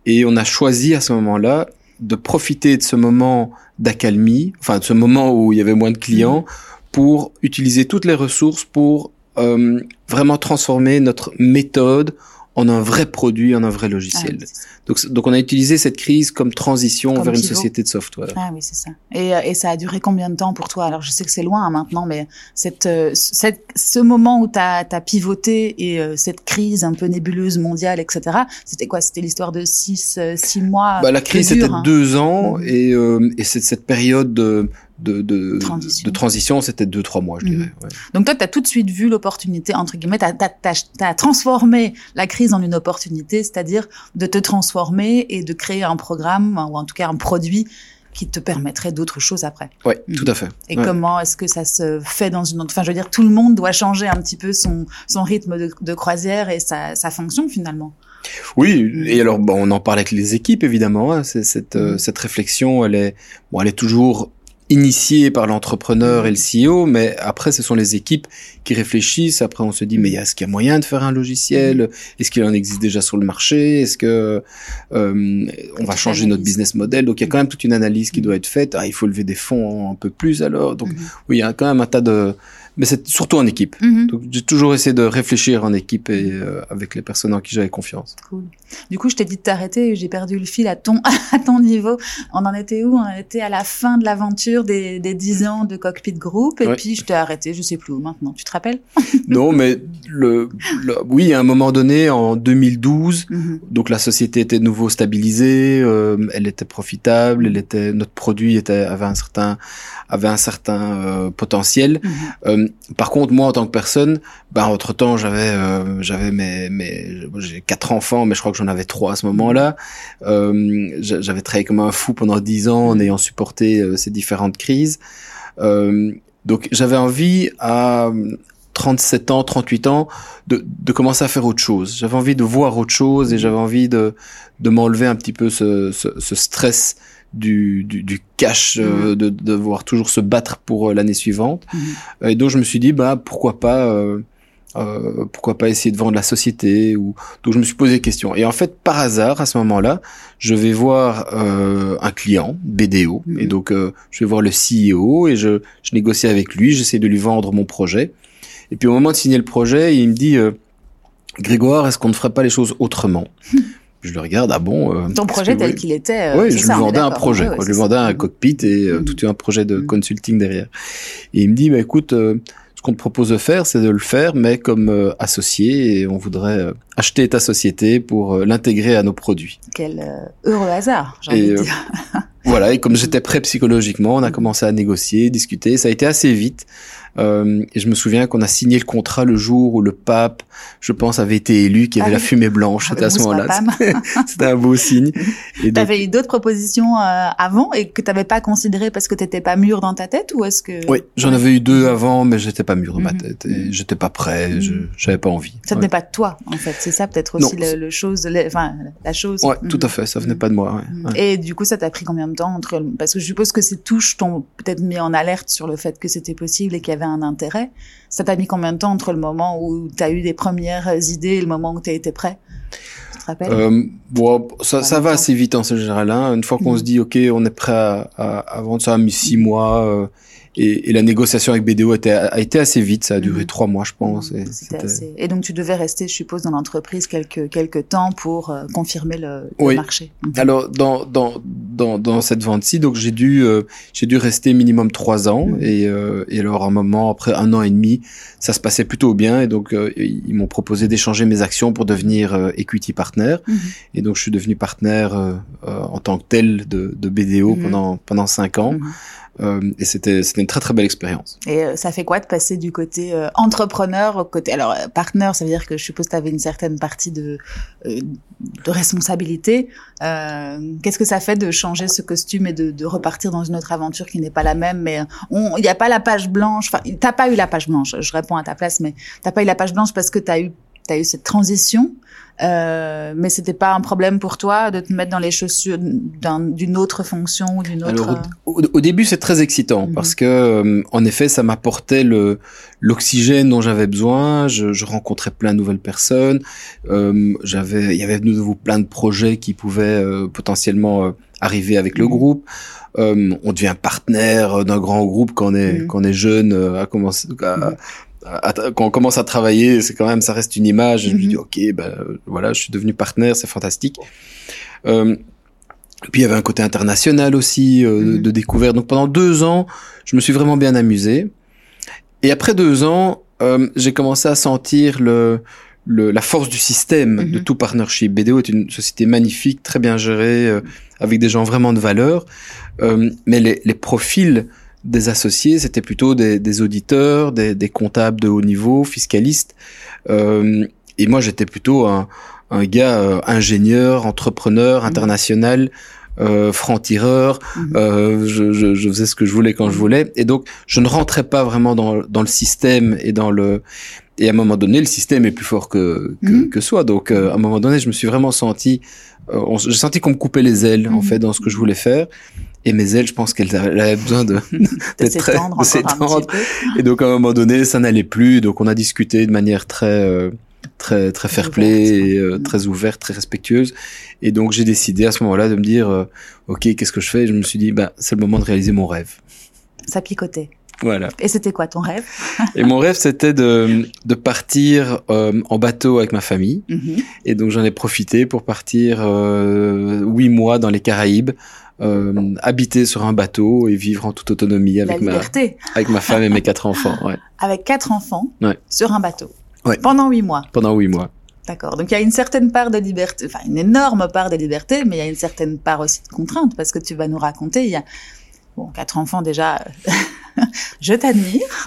et on a choisi à ce moment-là de profiter de ce moment d'accalmie, enfin de ce moment où il y avait moins de clients, mm. pour utiliser toutes les ressources pour euh, vraiment transformer notre méthode en un vrai produit, en un vrai logiciel. Ah donc, donc on a utilisé cette crise comme transition vers une société de software. Ah oui, c'est ça. Et, euh, et, ça a duré combien de temps pour toi? Alors je sais que c'est loin hein, maintenant, mais cette, euh, cette, ce moment où tu as, pivoté et euh, cette crise un peu nébuleuse mondiale, etc., c'était quoi? C'était l'histoire de six, six mois bah, La crise, c'était hein? deux ans, mmh. et, et c'est cette période de de, de transition, de transition c'était deux, trois mois, je dirais. Mhm. Donc toi, tu as tout de suite vu l'opportunité, entre guillemets, tu as, transformé la crise en une opportunité, c'est-à-dire de te transformer et de créer un programme, ou en tout cas un produit qui te permettrait d'autres choses après. Oui, mhm. tout à fait. Et comment est-ce que ça se fait dans une autre... Enfin, je veux dire, tout le monde doit changer un petit peu son, son rythme de, de croisière et sa, sa fonction finalement. Oui, mhm. et alors bon, on en parle avec les équipes évidemment. Hein, cette, euh, cette réflexion, elle est, bon, elle est toujours initié par l'entrepreneur et le CEO, mais après ce sont les équipes qui réfléchissent. Après on se dit mais est-ce qu'il y a moyen de faire un logiciel? Est-ce qu'il en existe déjà sur le marché? Est-ce que euh, on va changer notre business model? Donc il y a quand même toute une analyse qui doit être faite. Ah, il faut lever des fonds un peu plus alors. Donc mm-hmm. oui, il y a quand même un tas de mais c'est surtout en équipe. Mhm. Donc j'ai toujours essayé de réfléchir en équipe et euh, avec les personnes en qui j'avais confiance. Cool. Du coup, je t'ai dit de t'arrêter, j'ai perdu le fil à ton à ton niveau. On en était où? On était à la fin de l'aventure des des 10 ans de Cockpit Group et puis je t'ai arrêté, je sais plus où maintenant. Tu te rappelles? Non, mais le, oui, à un moment donné en 2012, mhm. donc la société était de nouveau stabilisée, euh, elle était profitable, elle était notre produit était avait un certain avait un certain euh, potentiel. Mhm. Euh, par contre, moi, en tant que personne, bah, entre temps, j'avais, euh, j'avais mes, mes, j'ai quatre enfants, mais je crois que j'en avais trois à ce moment-là. j'avais travaillé comme un fou pendant dix ans en ayant supporté ces différentes crises. donc, j'avais envie à 37 ans, 38 ans, de, de commencer à faire autre chose. J'avais envie de voir autre chose et j'avais envie de, de m'enlever un petit peu ce, ce, ce stress du, du, du cash, euh, de, de devoir toujours se battre pour euh, l'année suivante. Mhm. Et donc je me suis dit, bah pourquoi pas, euh, euh, pourquoi pas essayer de vendre la société ou donc je me suis posé des questions. Et en fait, par hasard, à ce moment-là, je vais voir un client BDO mhm. et donc je vais voir le CEO et je, je négocie avec lui, j'essaie de lui vendre mon projet. Et puis au moment de signer le projet, il me dit Grégoire, est-ce qu'on ne ferait pas les choses autrement? Je le regarde, ah bon. Euh, Ton projet tel qu'il était. oui, je lui vendais un projet. je lui vendais un cockpit et mm. tout un projet de mm. consulting derrière. Et il me dit, bah écoute, ce qu'on te propose de faire, c'est de le faire, mais comme associé, et on voudrait acheter ta société pour l'intégrer à nos produits. Quel heureux hasard, j'ai envie de dire. voilà, et comme j'étais prêt psychologiquement, on a commencé à négocier, discuter. Ça a été assez vite. Euh, et je me souviens qu'on a signé le contrat le jour où le pape, je pense, avait été élu, qu'il y avait ah la fumée blanche. C'était à ce moment-là. C'était un beau signe. Tu avais eu d'autres propositions euh, avant et que tu n'avais pas considéré parce que tu n'étais pas mûr dans ta tête ou est-ce que Oui, j'en avais eu deux avant, mais j'étais pas mûr dans ma mhm. tête. Et j'étais pas prêt. Je mhm. j'avais pas envie. Ça venait pas de toi, en fait. C'est ça peut-être aussi le, chose, enfin la chose. Ouais, tout à mhm. fait. Ça venait pas de moi. Et du coup, ça t'a pris combien de temps entre parce que je suppose que ces touches t'ont peut-être mis en alerte sur le fait que c'était possible et qu'il y avait un intérêt. Ça t'a mis combien de temps entre le moment où tu as eu des premières idées et le moment où tu été prêt? Tu te rappelles? Euh, bon, ça, ça va assez vite en général. Hein. Une fois qu'on mm. se dit, OK, on est prêt à, à, vendre ça, mis six mois. Euh, et, et, la négociation avec BDO a été, a été assez vite, ça a duré mhm. trois mois, je pense. Et, assez... et, donc tu devais rester, je suppose, dans l'entreprise quelques quelques temps pour euh, confirmer le, oui. marché. Mhm. Alors dans dans dans, dans cette vente-ci, donc j'ai dû euh, j'ai dû rester minimum trois ans mhm. et euh, et alors à un moment après un an et demi, ça se passait plutôt bien et donc ils m'ont proposé d'échanger mes actions pour devenir equity partner et donc je suis devenu partenaire en tant que tel de, de BDO pendant pendant cinq ans. Euh, et c'était c'était une très très belle expérience. Et euh, ça fait quoi de passer du côté euh, entrepreneur au côté alors partenaire, ça veut dire que je suppose tu avais une certaine partie de de responsabilité. Qu'est-ce que ça fait de changer ce costume et de, de repartir dans une autre aventure qui n'est pas la même? Mais il n'y a pas la page blanche. Enfin, t'as pas eu la page blanche. Je réponds à ta place, mais t'as pas eu la page blanche parce que t'as eu t'as eu cette transition euh, mais c'était pas un problème pour toi de te mettre dans les chaussures d'une autre fonction ou d'une autre. Alors, au, début, c'est très excitant mhm. parce que, euh, en effet, ça m'apportait le l'oxygène dont j'avais besoin. Je, je, rencontrais plein de nouvelles personnes. Euh, j'avais, il y avait de nouveau plein de projets qui pouvaient euh, potentiellement euh, arriver avec le mhm. groupe. on devient partenaire d'un grand groupe quand on est mhm. quand on est jeune, à commencer à, quand on commence à travailler, c'est quand même, ça reste une image. Je me dis, mhm. ok, ben voilà, je suis devenu partenaire, c'est fantastique. Euh, puis il y avait un côté international aussi euh, mhm. de, découverte. Donc pendant deux ans, je me suis vraiment bien amusé. Et après deux ans, euh, j'ai commencé à sentir le, le, la force du système de mhm. tout partnership. BDO est une société magnifique, très bien gérée, euh, avec des gens vraiment de valeur. Euh, mais les, les profils des associés, c'était plutôt des, des auditeurs, des, des, comptables de haut niveau, fiscalistes. Euh, et moi, j'étais plutôt un, un gars euh, ingénieur, entrepreneur, mmh. international, euh, franc-tireur. Mmh. Euh, je, je, je, faisais ce que je voulais quand je mmh. voulais. Et donc, je ne rentrais pas vraiment dans, dans le système et dans le... Et à un moment donné, le système est plus fort que, que, que soi. Donc, euh, à un moment donné, je me suis vraiment senti... Euh, j'ai senti qu'on me coupait les ailes, en fait, dans ce que je voulais faire et mes ailes, je pense qu'elles avaient besoin de de s'étendre. Et donc à un moment donné, ça n'allait plus. Donc on a discuté de manière très euh, très très fair play, et, euh, très ouverte, très respectueuse. Et donc j'ai décidé à ce moment-là de me dire, euh, ok, qu'est-ce que je fais? Et Je me suis dit, bah c'est le moment de réaliser mon rêve. Ça picotait. Voilà. Et c'était quoi ton rêve? Et mon rêve, c'était de, de partir en bateau avec ma famille. Mm-hmm. Et donc j'en ai profité pour partir huit mois dans les Caraïbes euh, habiter sur un bateau et vivre en toute autonomie avec ma avec ma femme et mes quatre enfants. Ouais. Avec quatre enfants ouais. sur un bateau. Ouais. Pendant huit mois. Pendant huit mois. D'accord. Donc il y a une certaine part de liberté, enfin une énorme part de liberté, mais il y a une certaine part aussi de contrainte parce que tu vas nous raconter. Il y a bon quatre enfants déjà. je t'admire.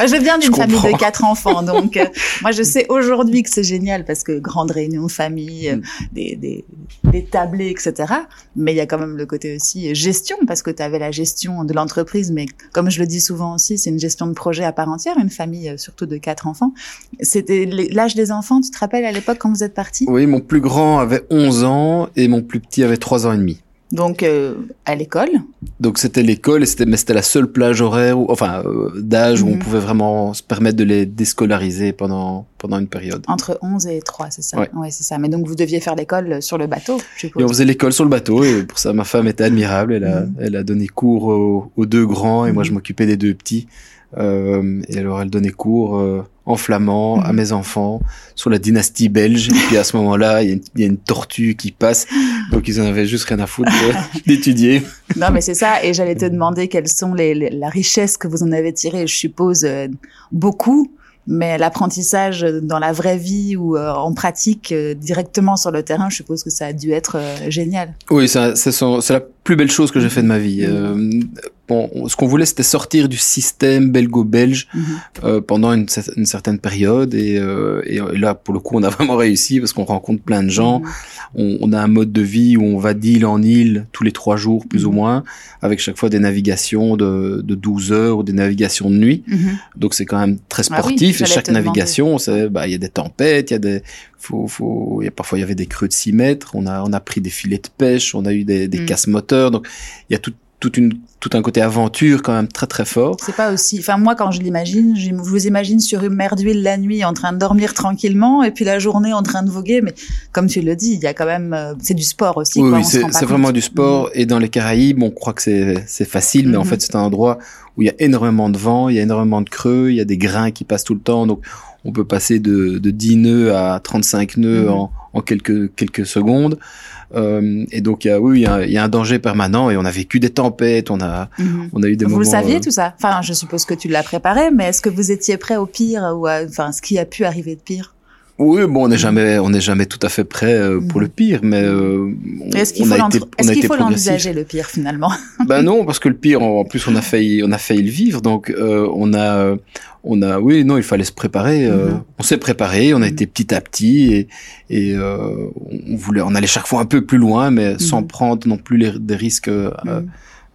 je viens d'une famille de quatre enfants, donc euh, moi je sais aujourd'hui que c'est génial parce que grande réunion famille, euh, mm. des, des, des tablés, etc. Mais il y a quand même le côté aussi gestion parce que tu avais la gestion de l'entreprise, mais comme je le dis souvent aussi, c'est une gestion de projet à part entière, une famille euh, surtout de quatre enfants. C'était l'âge des enfants, tu te rappelles à l'époque quand vous êtes partis? Oui, mon plus grand avait 11 ans et mon plus petit avait 3 ans et demi. Donc euh, à l'école. Donc c'était l'école et c'était mais c'était la seule plage horaire ou enfin euh, d'âge où on mhm. pouvait vraiment se permettre de les déscolariser pendant pendant une période. Entre 11 et 3, c'est ça. Ouais, c'est ça. Mais donc vous deviez faire l'école sur le bateau, je suppose. Et on faisait l'école sur le bateau et pour ça ma femme était admirable, elle a mhm. elle a donné cours aux, deux grands et moi je mhm. m'occupais des deux petits. Euh, et alors elle donnait cours euh, en flamand à mes enfants sur la dynastie belge. Et puis à ce moment-là, il y, a une tortue qui passe, donc ils en avaient juste rien à foutre d'étudier. Non, mais c'est ça. Et j'allais te demander quelles sont les, la richesse que vous en avez tirée. Je suppose euh, beaucoup mais l'apprentissage dans la vraie vie ou euh, en pratique euh, directement sur le terrain, je suppose que ça a dû être euh, génial. Oui, c'est la plus belle chose que j'ai fait de ma vie. bon, ce qu'on voulait, c'était sortir du système belgo-belge mhm. pendant une, une, certaine période, et, et, là, pour le coup, on a vraiment réussi parce qu'on rencontre plein de gens. Mhm on, a un mode de vie où on va d'île en île tous les trois jours plus ou moins, avec chaque fois des navigations de, de 12 heures ou des navigations de nuit. Donc c'est quand même très ah sportif. et chaque navigation, bah il y a des tempêtes, il y a des faut, faut, y a, parfois il y avait des creux de 6 mètres. On a on a pris des filets de pêche, on a eu des, des mhm. casse moteurs. Donc il y a tout toute une tout un côté aventure quand même très très fort. C'est pas aussi. Enfin moi quand je l'imagine, je vous imagine sur une mer d'huile la nuit en train de dormir tranquillement et puis la journée en train de voguer. Mais comme tu le dis, il y a quand même euh, c'est du sport aussi. Oui, c'est vraiment du sport. Et dans les Caraïbes, on croit que c'est c'est facile, mais en mm-hmm. fait c'est un endroit où il y a énormément de vent, il y a énormément de creux, il y a des grains qui passent tout le temps. Donc on peut passer de, de 10 nœuds à 35 nœuds mm-hmm. en, en quelques quelques secondes. Euh, et donc, il y a, oui, il y a, un danger permanent et on a vécu des tempêtes, on a, mhm. on a eu des vous moments. Vous le saviez euh, tout ça? Enfin, je suppose que tu l'as préparé, mais est-ce que vous étiez prêt au pire ou enfin, ce qui a pu arriver de pire? Oui, bon, on n'est jamais, on n'est jamais tout à fait prêt euh, pour le pire, mais euh, est-ce qu'il faut l'envisager le pire finalement? Ben non, parce que le pire, en plus, on a failli, on a failli le vivre, donc euh, on a, on a, oui, non, il fallait se préparer. Mhm. On s'est préparé, on a mhm. été petit à petit et, et on voulait, on allait chaque fois un peu plus loin, mais sans mhm. prendre non plus les, des risques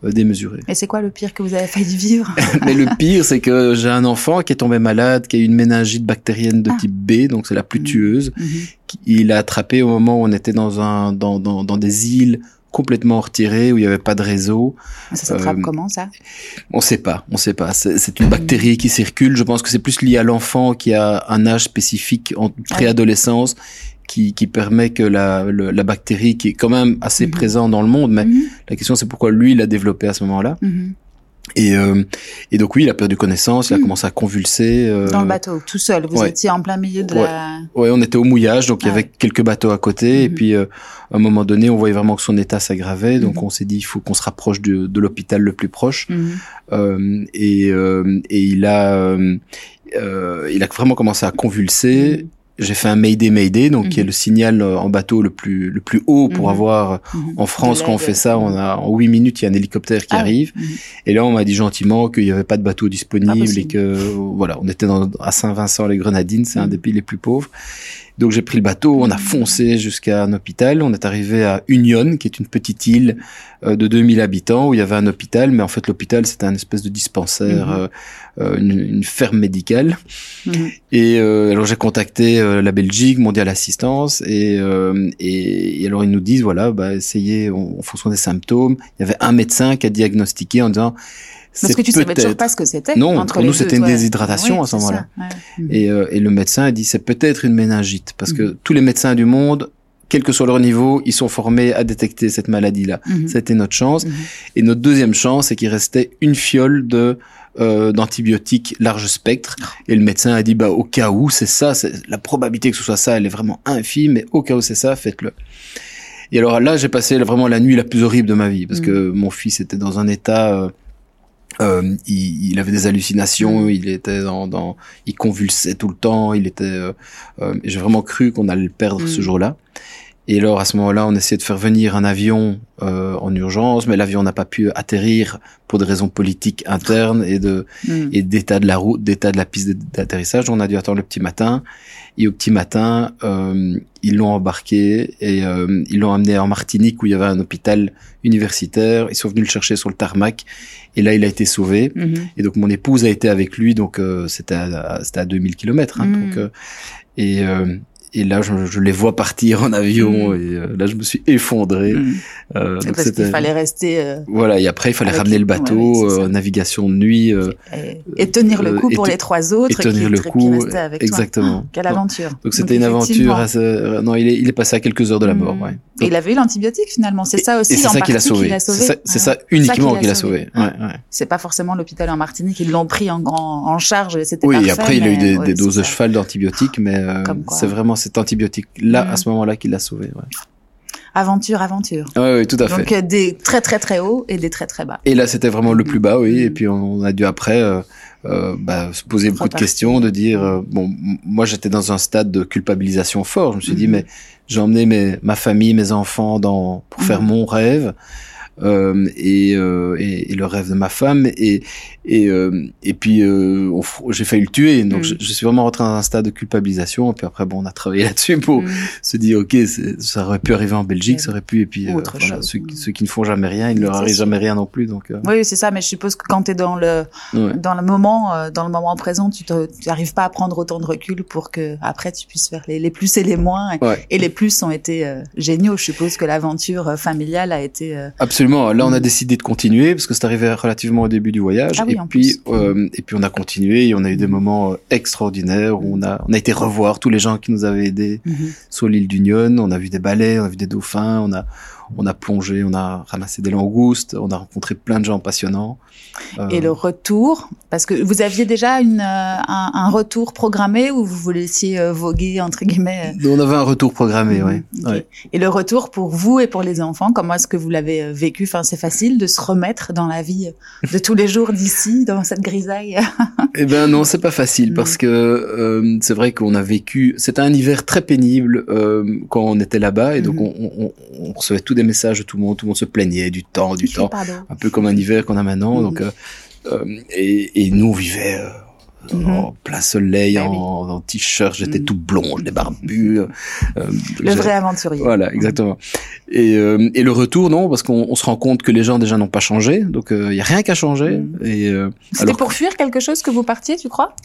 euh, démesuré. Et c'est quoi le pire que vous avez failli vivre? Mais le pire, c'est que j'ai un enfant qui est tombé malade, qui a eu une méningite bactérienne de ah. type B, donc c'est la plus mmh. tueuse. Mmh. Il a attrapé au moment où on était dans un dans, dans, dans des îles complètement retirées où il n'y avait pas de réseau. Ça s'attrape euh, comment ça? On sait pas, on sait pas. C'est une bactérie qui circule. Je pense que c'est plus lié à l'enfant qui a un âge spécifique en ah préadolescence qui, qui permet que la, la bactérie, qui est quand même assez mhm. présente dans le monde, mais mhm. la question c'est pourquoi lui, il l'a développé à ce moment-là. Mhm. Et, euh, et donc oui, il a perdu connaissance, il a commencé à convulser. Euh, dans le bateau, tout seul. Vous étiez en plein milieu de la. Ouais, on était au mouillage, donc il y avait quelques bateaux à côté. Et puis euh, à un moment donné, on voyait vraiment que son état s'aggravait, donc on s'est dit il faut qu'on se rapproche de, de l'hôpital le plus proche. Euh, et, et il a il a vraiment commencé à convulser j'ai fait un Mayday Mayday, donc qui est mhm. le signal euh, en bateau le plus le plus haut pour mhm. avoir mhm. en France quand on fait ça, on a en huit minutes il y a un hélicoptère qui ah arrive. Et là on m'a dit gentiment qu'il n'y avait pas de bateau disponible et que voilà, on était dans, à Saint-Vincent les Grenadines, c'est un des pays les plus pauvres. Donc j'ai pris le bateau, on a foncé jusqu'à un hôpital, on est arrivé à Union, qui est une petite île euh, de 2000 habitants où il y avait un hôpital, mais en fait l'hôpital c'était un espèce de dispensaire, mhm. euh, une, ferme médicale. Mhm. Et euh, alors j'ai contacté la Belgique, Mondial Assistance, et, et, alors ils nous disent voilà, bah essayez en, en fonction des symptômes. Il y avait un médecin qui a diagnostiqué en disant parce que tu savais toujours pas ce que c'était. Non, pour nous c'était une déshydratation à ce moment-là. Et, euh, et, le médecin a dit c'est peut-être une méningite parce que mm. tous les médecins du monde, quel que soit leur niveau, ils sont formés à détecter cette maladie-là. Mm-hmm. C'était notre chance. Mm-hmm. Et notre deuxième chance, c'est qu'il restait une fiole de euh, d'antibiotiques large spectre. Et le médecin a dit bah au cas où c'est ça, c'est la probabilité que ce soit ça, elle est vraiment infime. Mais au cas où c'est ça, faites-le. Et alors là, j'ai passé vraiment la nuit la plus horrible de ma vie parce mm. que mon fils était dans un état euh, euh, il, il, avait des hallucinations, mm. il était dans, dans, il convulsait tout le temps, il était. Euh, euh, J'ai vraiment cru qu'on allait le perdre ce mm. jour-là. Et alors à ce moment-là, on essayait de faire venir un avion euh, en urgence, mais l'avion n'a pas pu atterrir pour des raisons politiques internes et de mm. et d'état de la route, d'état de la piste d'atterrissage. On a dû attendre le petit matin. Et au petit matin, euh, ils l'ont embarqué et euh, ils l'ont amené en Martinique où il y avait un hôpital universitaire. Ils sont venus le chercher sur le tarmac et là il a été sauvé. Mm-hmm. Et donc mon épouse a été avec lui, donc euh, c'était à, c'était à 2000 kilomètres. Hein, mm. donc, euh, et là, je, je, les vois partir en avion mm. et euh, là, je me suis effondré. Mm. Euh, donc parce qu'il fallait rester. Euh, voilà, et après, il fallait ramener le bateau, euh, navigation de nuit. Et, et, tenir le coup pour les trois autres. Et tenir qui, le coup, avec exactement. Toi. quelle aventure. Donc c'était une aventure. Assez... non, il est, il est passé à quelques heures de la mort. Mm. Ouais. Et il avait eu l'antibiotique finalement. C'est ça aussi. C'est ça qui l'a sauvé. C'est ça, uniquement qui l'a sauvé. C'est pas forcément l'hôpital en Martinique. Ils l'ont pris en, en charge. Oui, après il a eu des doses de cheval d'antibiotiques, mais c'est vraiment cet antibiotique là à ce moment-là qu'il l'a sauvé. Ouais. Aventure, aventure. Oui, oui, tout à fait. Donc euh, des très très très hauts et des très très bas. Et là, c'était vraiment le plus bas, oui. Et puis on a dû après euh, euh, bah, se poser beaucoup de questions, de dire euh, bon, moi j'étais dans un stade de culpabilisation fort. Je me suis dit mais j'ai emmené mes, ma famille, mes enfants dans pour faire mon rêve. Euh, et, euh, et, et, le rêve de ma femme. Et et, euh, et puis euh, j'ai failli le tuer. Donc mm. je, je, suis vraiment rentré dans un stade de culpabilisation. Et puis après bon on a travaillé là-dessus pour mm. se dire ok ça aurait pu arriver en Belgique ça aurait pu. Et puis euh, voilà, ceux, ceux, qui ne font jamais rien il ne leur arrive jamais rien non plus. Donc oui c'est ça. Mais je suppose que quand tu es dans le dans le moment dans le moment présent tu n'arrives pas à prendre autant de recul pour que après tu puisses faire les, les plus et les moins. Et, les plus ont été géniaux. Je suppose que l'aventure familiale a été absolument Là, on a décidé de continuer parce que c'est arrivé relativement au début du voyage. Ah et puis, euh, et puis on a continué et on a eu des moments euh, extraordinaires où on a, on a été revoir tous les gens qui nous avaient aidés mm-hmm. sur l'île d'Union. On a vu des balais, on a vu des dauphins, on a, on a plongé, on a ramassé des langoustes, on a rencontré plein de gens passionnants. Et le retour, parce que vous aviez déjà une, euh, un, un, retour programmé ou vous vous laissiez euh, voguer entre guillemets euh? On avait un retour programmé, oui. Ouais. Et le retour pour vous et pour les enfants, comment est-ce que vous l'avez vécu? Enfin, c'est facile de se remettre dans la vie de tous les jours d'ici, dans cette grisaille. eh ben non, c'est pas facile parce que euh, c'est vrai qu'on a vécu. C'était un hiver très pénible euh, quand on était là-bas et donc mm-hmm. on, on, on, recevait des messages de tout le monde, tout le monde se plaignait du temps, du temps, un peu comme un hiver qu'on a maintenant. Donc euh, et, et, nous on vivait Mhm. en plein soleil, bah en, t-shirt, j'étais mhm. tout blond, j'étais barbu. Euh, le vrai aventurier. Voilà, exactement. Et, euh, et le retour, non, parce qu'on se rend compte que les gens déjà n'ont pas changé, donc il euh, y a rien. Mhm. Et euh, c'était pour fuir quelque chose que vous partiez, tu crois?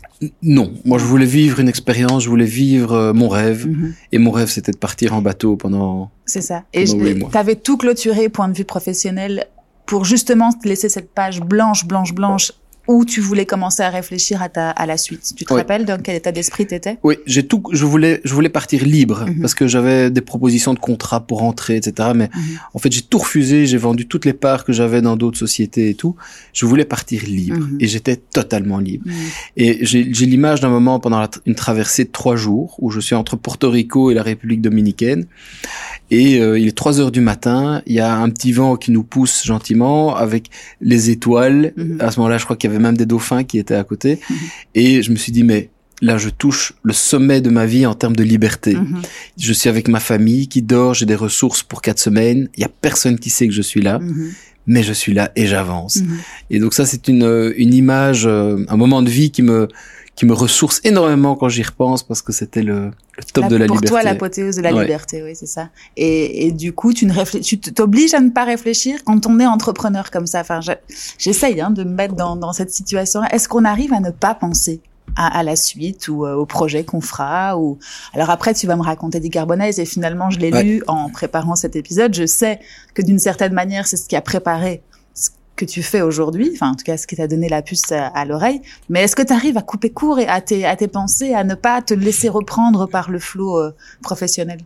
Non, moi je voulais vivre une expérience, je voulais vivre mon rêve, et mon rêve c'était de partir en bateau pendant. C'est ça. Et tu avais tout clôturé point de vue professionnel pour justement te laisser cette page blanche, blanche, blanche où tu voulais commencer à réfléchir à ta à la suite. Tu te rappelles dans quel état d'esprit t'étais? Oui, j'ai tout. Je voulais je voulais partir libre mhm. parce que j'avais des propositions de contrat pour rentrer, etc. Mais mhm. en fait, j'ai tout refusé. J'ai vendu toutes les parts que j'avais dans d'autres sociétés et tout. Je voulais partir libre mhm. et j'étais totalement libre. Et j'ai l'image d'un moment pendant une traversée de trois jours où je suis entre Porto Rico et la République dominicaine et euh, il est 3 heures du matin, il y a un petit vent qui nous pousse gentiment avec les étoiles. À ce moment-là, je crois qu'il y avait même des dauphins qui étaient à côté. Mhm. Et je me suis dit, mais là, je touche le sommet de ma vie en termes de liberté. Mhm. Je suis avec ma famille qui dort, j'ai des ressources pour quatre semaines. Il y a personne qui sait que je suis là. Mais je suis là et j'avance. Et donc ça, c'est une, une image, euh, un moment de vie qui me, qui me ressource énormément quand j'y repense parce que c'était le, le, top de la pour liberté. Pour toi, l'apothéose de la liberté, oui, c'est ça. Et, et, du coup, tu ne tu t'obliges à ne pas réfléchir quand on est entrepreneur comme ça. Enfin, j'essaye hein, de me mettre dans, dans cette situation. Est-ce qu'on arrive à ne pas penser à, à, la suite ou euh, au projet qu'on fera ou alors après tu vas me raconter des carbonaises et finalement je l'ai lu en préparant cet épisode je sais que d'une certaine manière c'est ce qui a préparé que tu fais aujourd'hui, enfin en tout cas ce qui t'a donné la puce à, l'oreille, mais est-ce que tu arrives à couper court et à tes, à tes pensées, à ne pas te laisser reprendre par le flot euh, professionnel?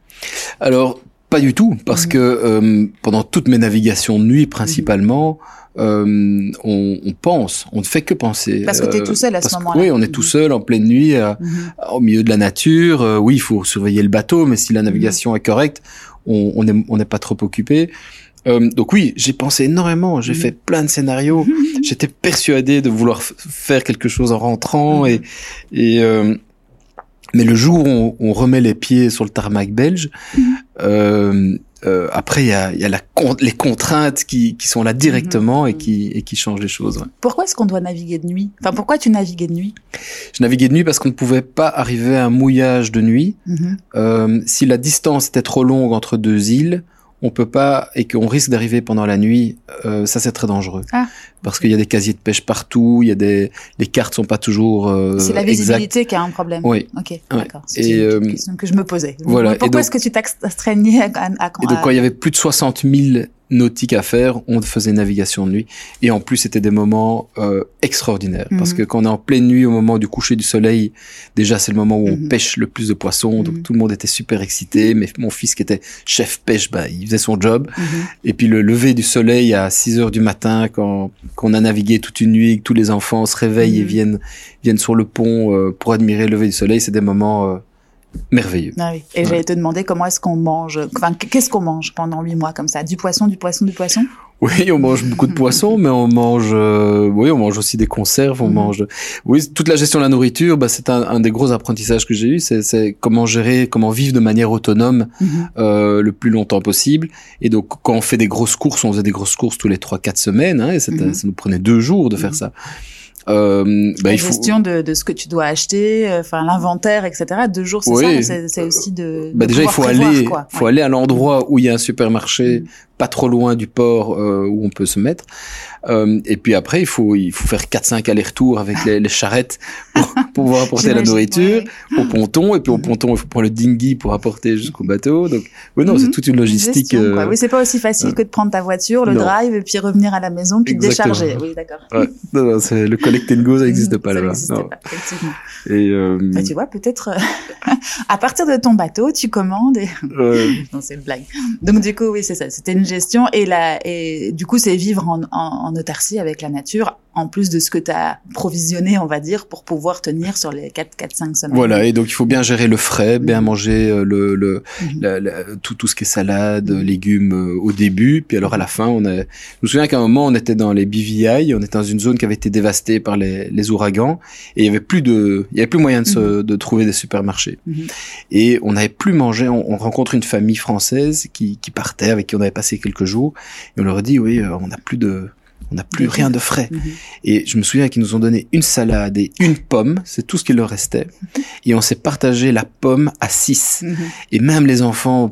Alors pas du tout, parce mhm. que euh, pendant toutes mes navigations de nuit principalement, euh, on, on, pense, on ne fait que penser. Parce que tu es tout seul à ce moment-là. Oui, on est tout mhm. seul en pleine nuit, mhm. au milieu de la nature. oui, il faut surveiller le bateau, mais si la navigation est correcte, on n'est on pas trop occupé. Euh, donc oui, j'ai pensé énormément, j'ai mm. fait plein de scénarios. J'étais persuadé de vouloir faire quelque chose en rentrant et, et euh, mais le jour où on, remet les pieds sur le tarmac belge, mm. euh, euh, après il y a, y a la, les contraintes qui, qui sont là directement et qui et qui changent les choses. Pourquoi est-ce qu'on doit naviguer de nuit? Enfin, pourquoi tu naviguais de nuit? Je naviguais de nuit parce qu'on ne pouvait pas arriver à un mouillage de nuit. Euh, si la distance était trop longue entre deux îles, on peut pas et qu'on risque d'arriver pendant la nuit, euh, ça c'est très dangereux. Ah. parce qu'il y a des casiers de pêche partout, il y a des les cartes sont pas toujours. Euh, c'est la visibilité qui a un problème. Oui. Ok. D'accord. C'est une euh, question que je me posais. Voilà. Pourquoi est-ce que tu t'astreignais à, à, à, Et donc quand il y avait plus de 60 000 nautique à faire, on faisait navigation de nuit. Et en plus, c'était des moments euh, extraordinaires. Parce mhm. que quand on est en pleine nuit, au moment du coucher du soleil, déjà c'est le moment où on mhm. pêche le plus de poissons. Donc mhm. tout le monde était super excité. Mais mon fils qui était chef pêche, bah, il faisait son job. Et puis le lever du soleil à 6 heures du matin, quand, quand on a navigué toute une nuit, que tous les enfants se réveillent et viennent, viennent sur le pont euh, pour admirer le lever du soleil, c'est des moments... Euh, merveilleux. Ah oui. Et j'allais te demander comment est-ce qu'on mange, enfin, qu'est-ce qu'on mange pendant huit mois comme ça? Du poisson, du poisson, du poisson? Oui, on mange beaucoup de poisson, mais on mange, euh, oui, on mange aussi des conserves, on mhm. mange, oui, toute la gestion de la nourriture, bah, c'est un, un, des gros apprentissages que j'ai eu, c'est comment gérer, comment vivre de manière autonome mhm. euh, le plus longtemps possible. Et donc, quand on fait des grosses courses, on faisait des grosses courses tous les trois, quatre semaines, hein, et mhm. ça nous prenait deux jours de faire ça. Euh, bah, la gestion de, de, ce que tu dois acheter, euh, enfin l'inventaire, etc. Deux jours, c'est ça. C'est aussi de. Bah déjà, il faut aller, faut aller à l'endroit où il y a un supermarché, mm. pas trop loin du port euh, où on peut se mettre. Euh, et puis après, il faut il faut faire 4-5 allers-retours avec les, les charrettes pour, pouvoir apporter la nourriture au ponton. Et puis au ponton, il faut prendre le dinghy pour apporter jusqu'au bateau. Donc oui, non, c'est mm. toute une logistique. Une oui, c'est pas aussi facile que de prendre ta voiture, le drive, et puis revenir à la maison, puis décharger. Oui, d'accord. Ouais. Non, non, c'est le collect go, ça n'existe pas là-bas. Et euh... bah, tu vois, peut-être euh, à partir de ton bateau, tu commandes. Et... non, c'est une blague. Donc du coup, oui, c'est ça. C'était une gestion et là, et du coup, c'est vivre en, en en autarcie avec la nature, en plus de ce que tu as provisionné, on va dire, pour pouvoir tenir sur les 4, 4, 5 semaines. Voilà, et donc il faut bien gérer le frais, bien mhm. manger euh, le, le mhm. tout, tout ce qui est salade, légumes euh, au début, puis alors à la fin, on a... Je me souviens qu'à un moment, on était dans les BVI, on était dans une zone qui avait été dévastée par les, les ouragans, et il y avait plus de, il y avait plus moyen de, se, de trouver des supermarchés. Et on n'avait plus mangé, on, on rencontre une famille française qui, qui partait, avec qui on avait passé quelques jours, et on leur dit, oui, euh, on n'a plus de on n'a plus rien de frais. Mhm. Et je me souviens qu'ils nous ont donné une salade et une pomme, c'est tout ce qu'il leur restait. Et on s'est partagé la pomme à six. Mhm. Et même les enfants,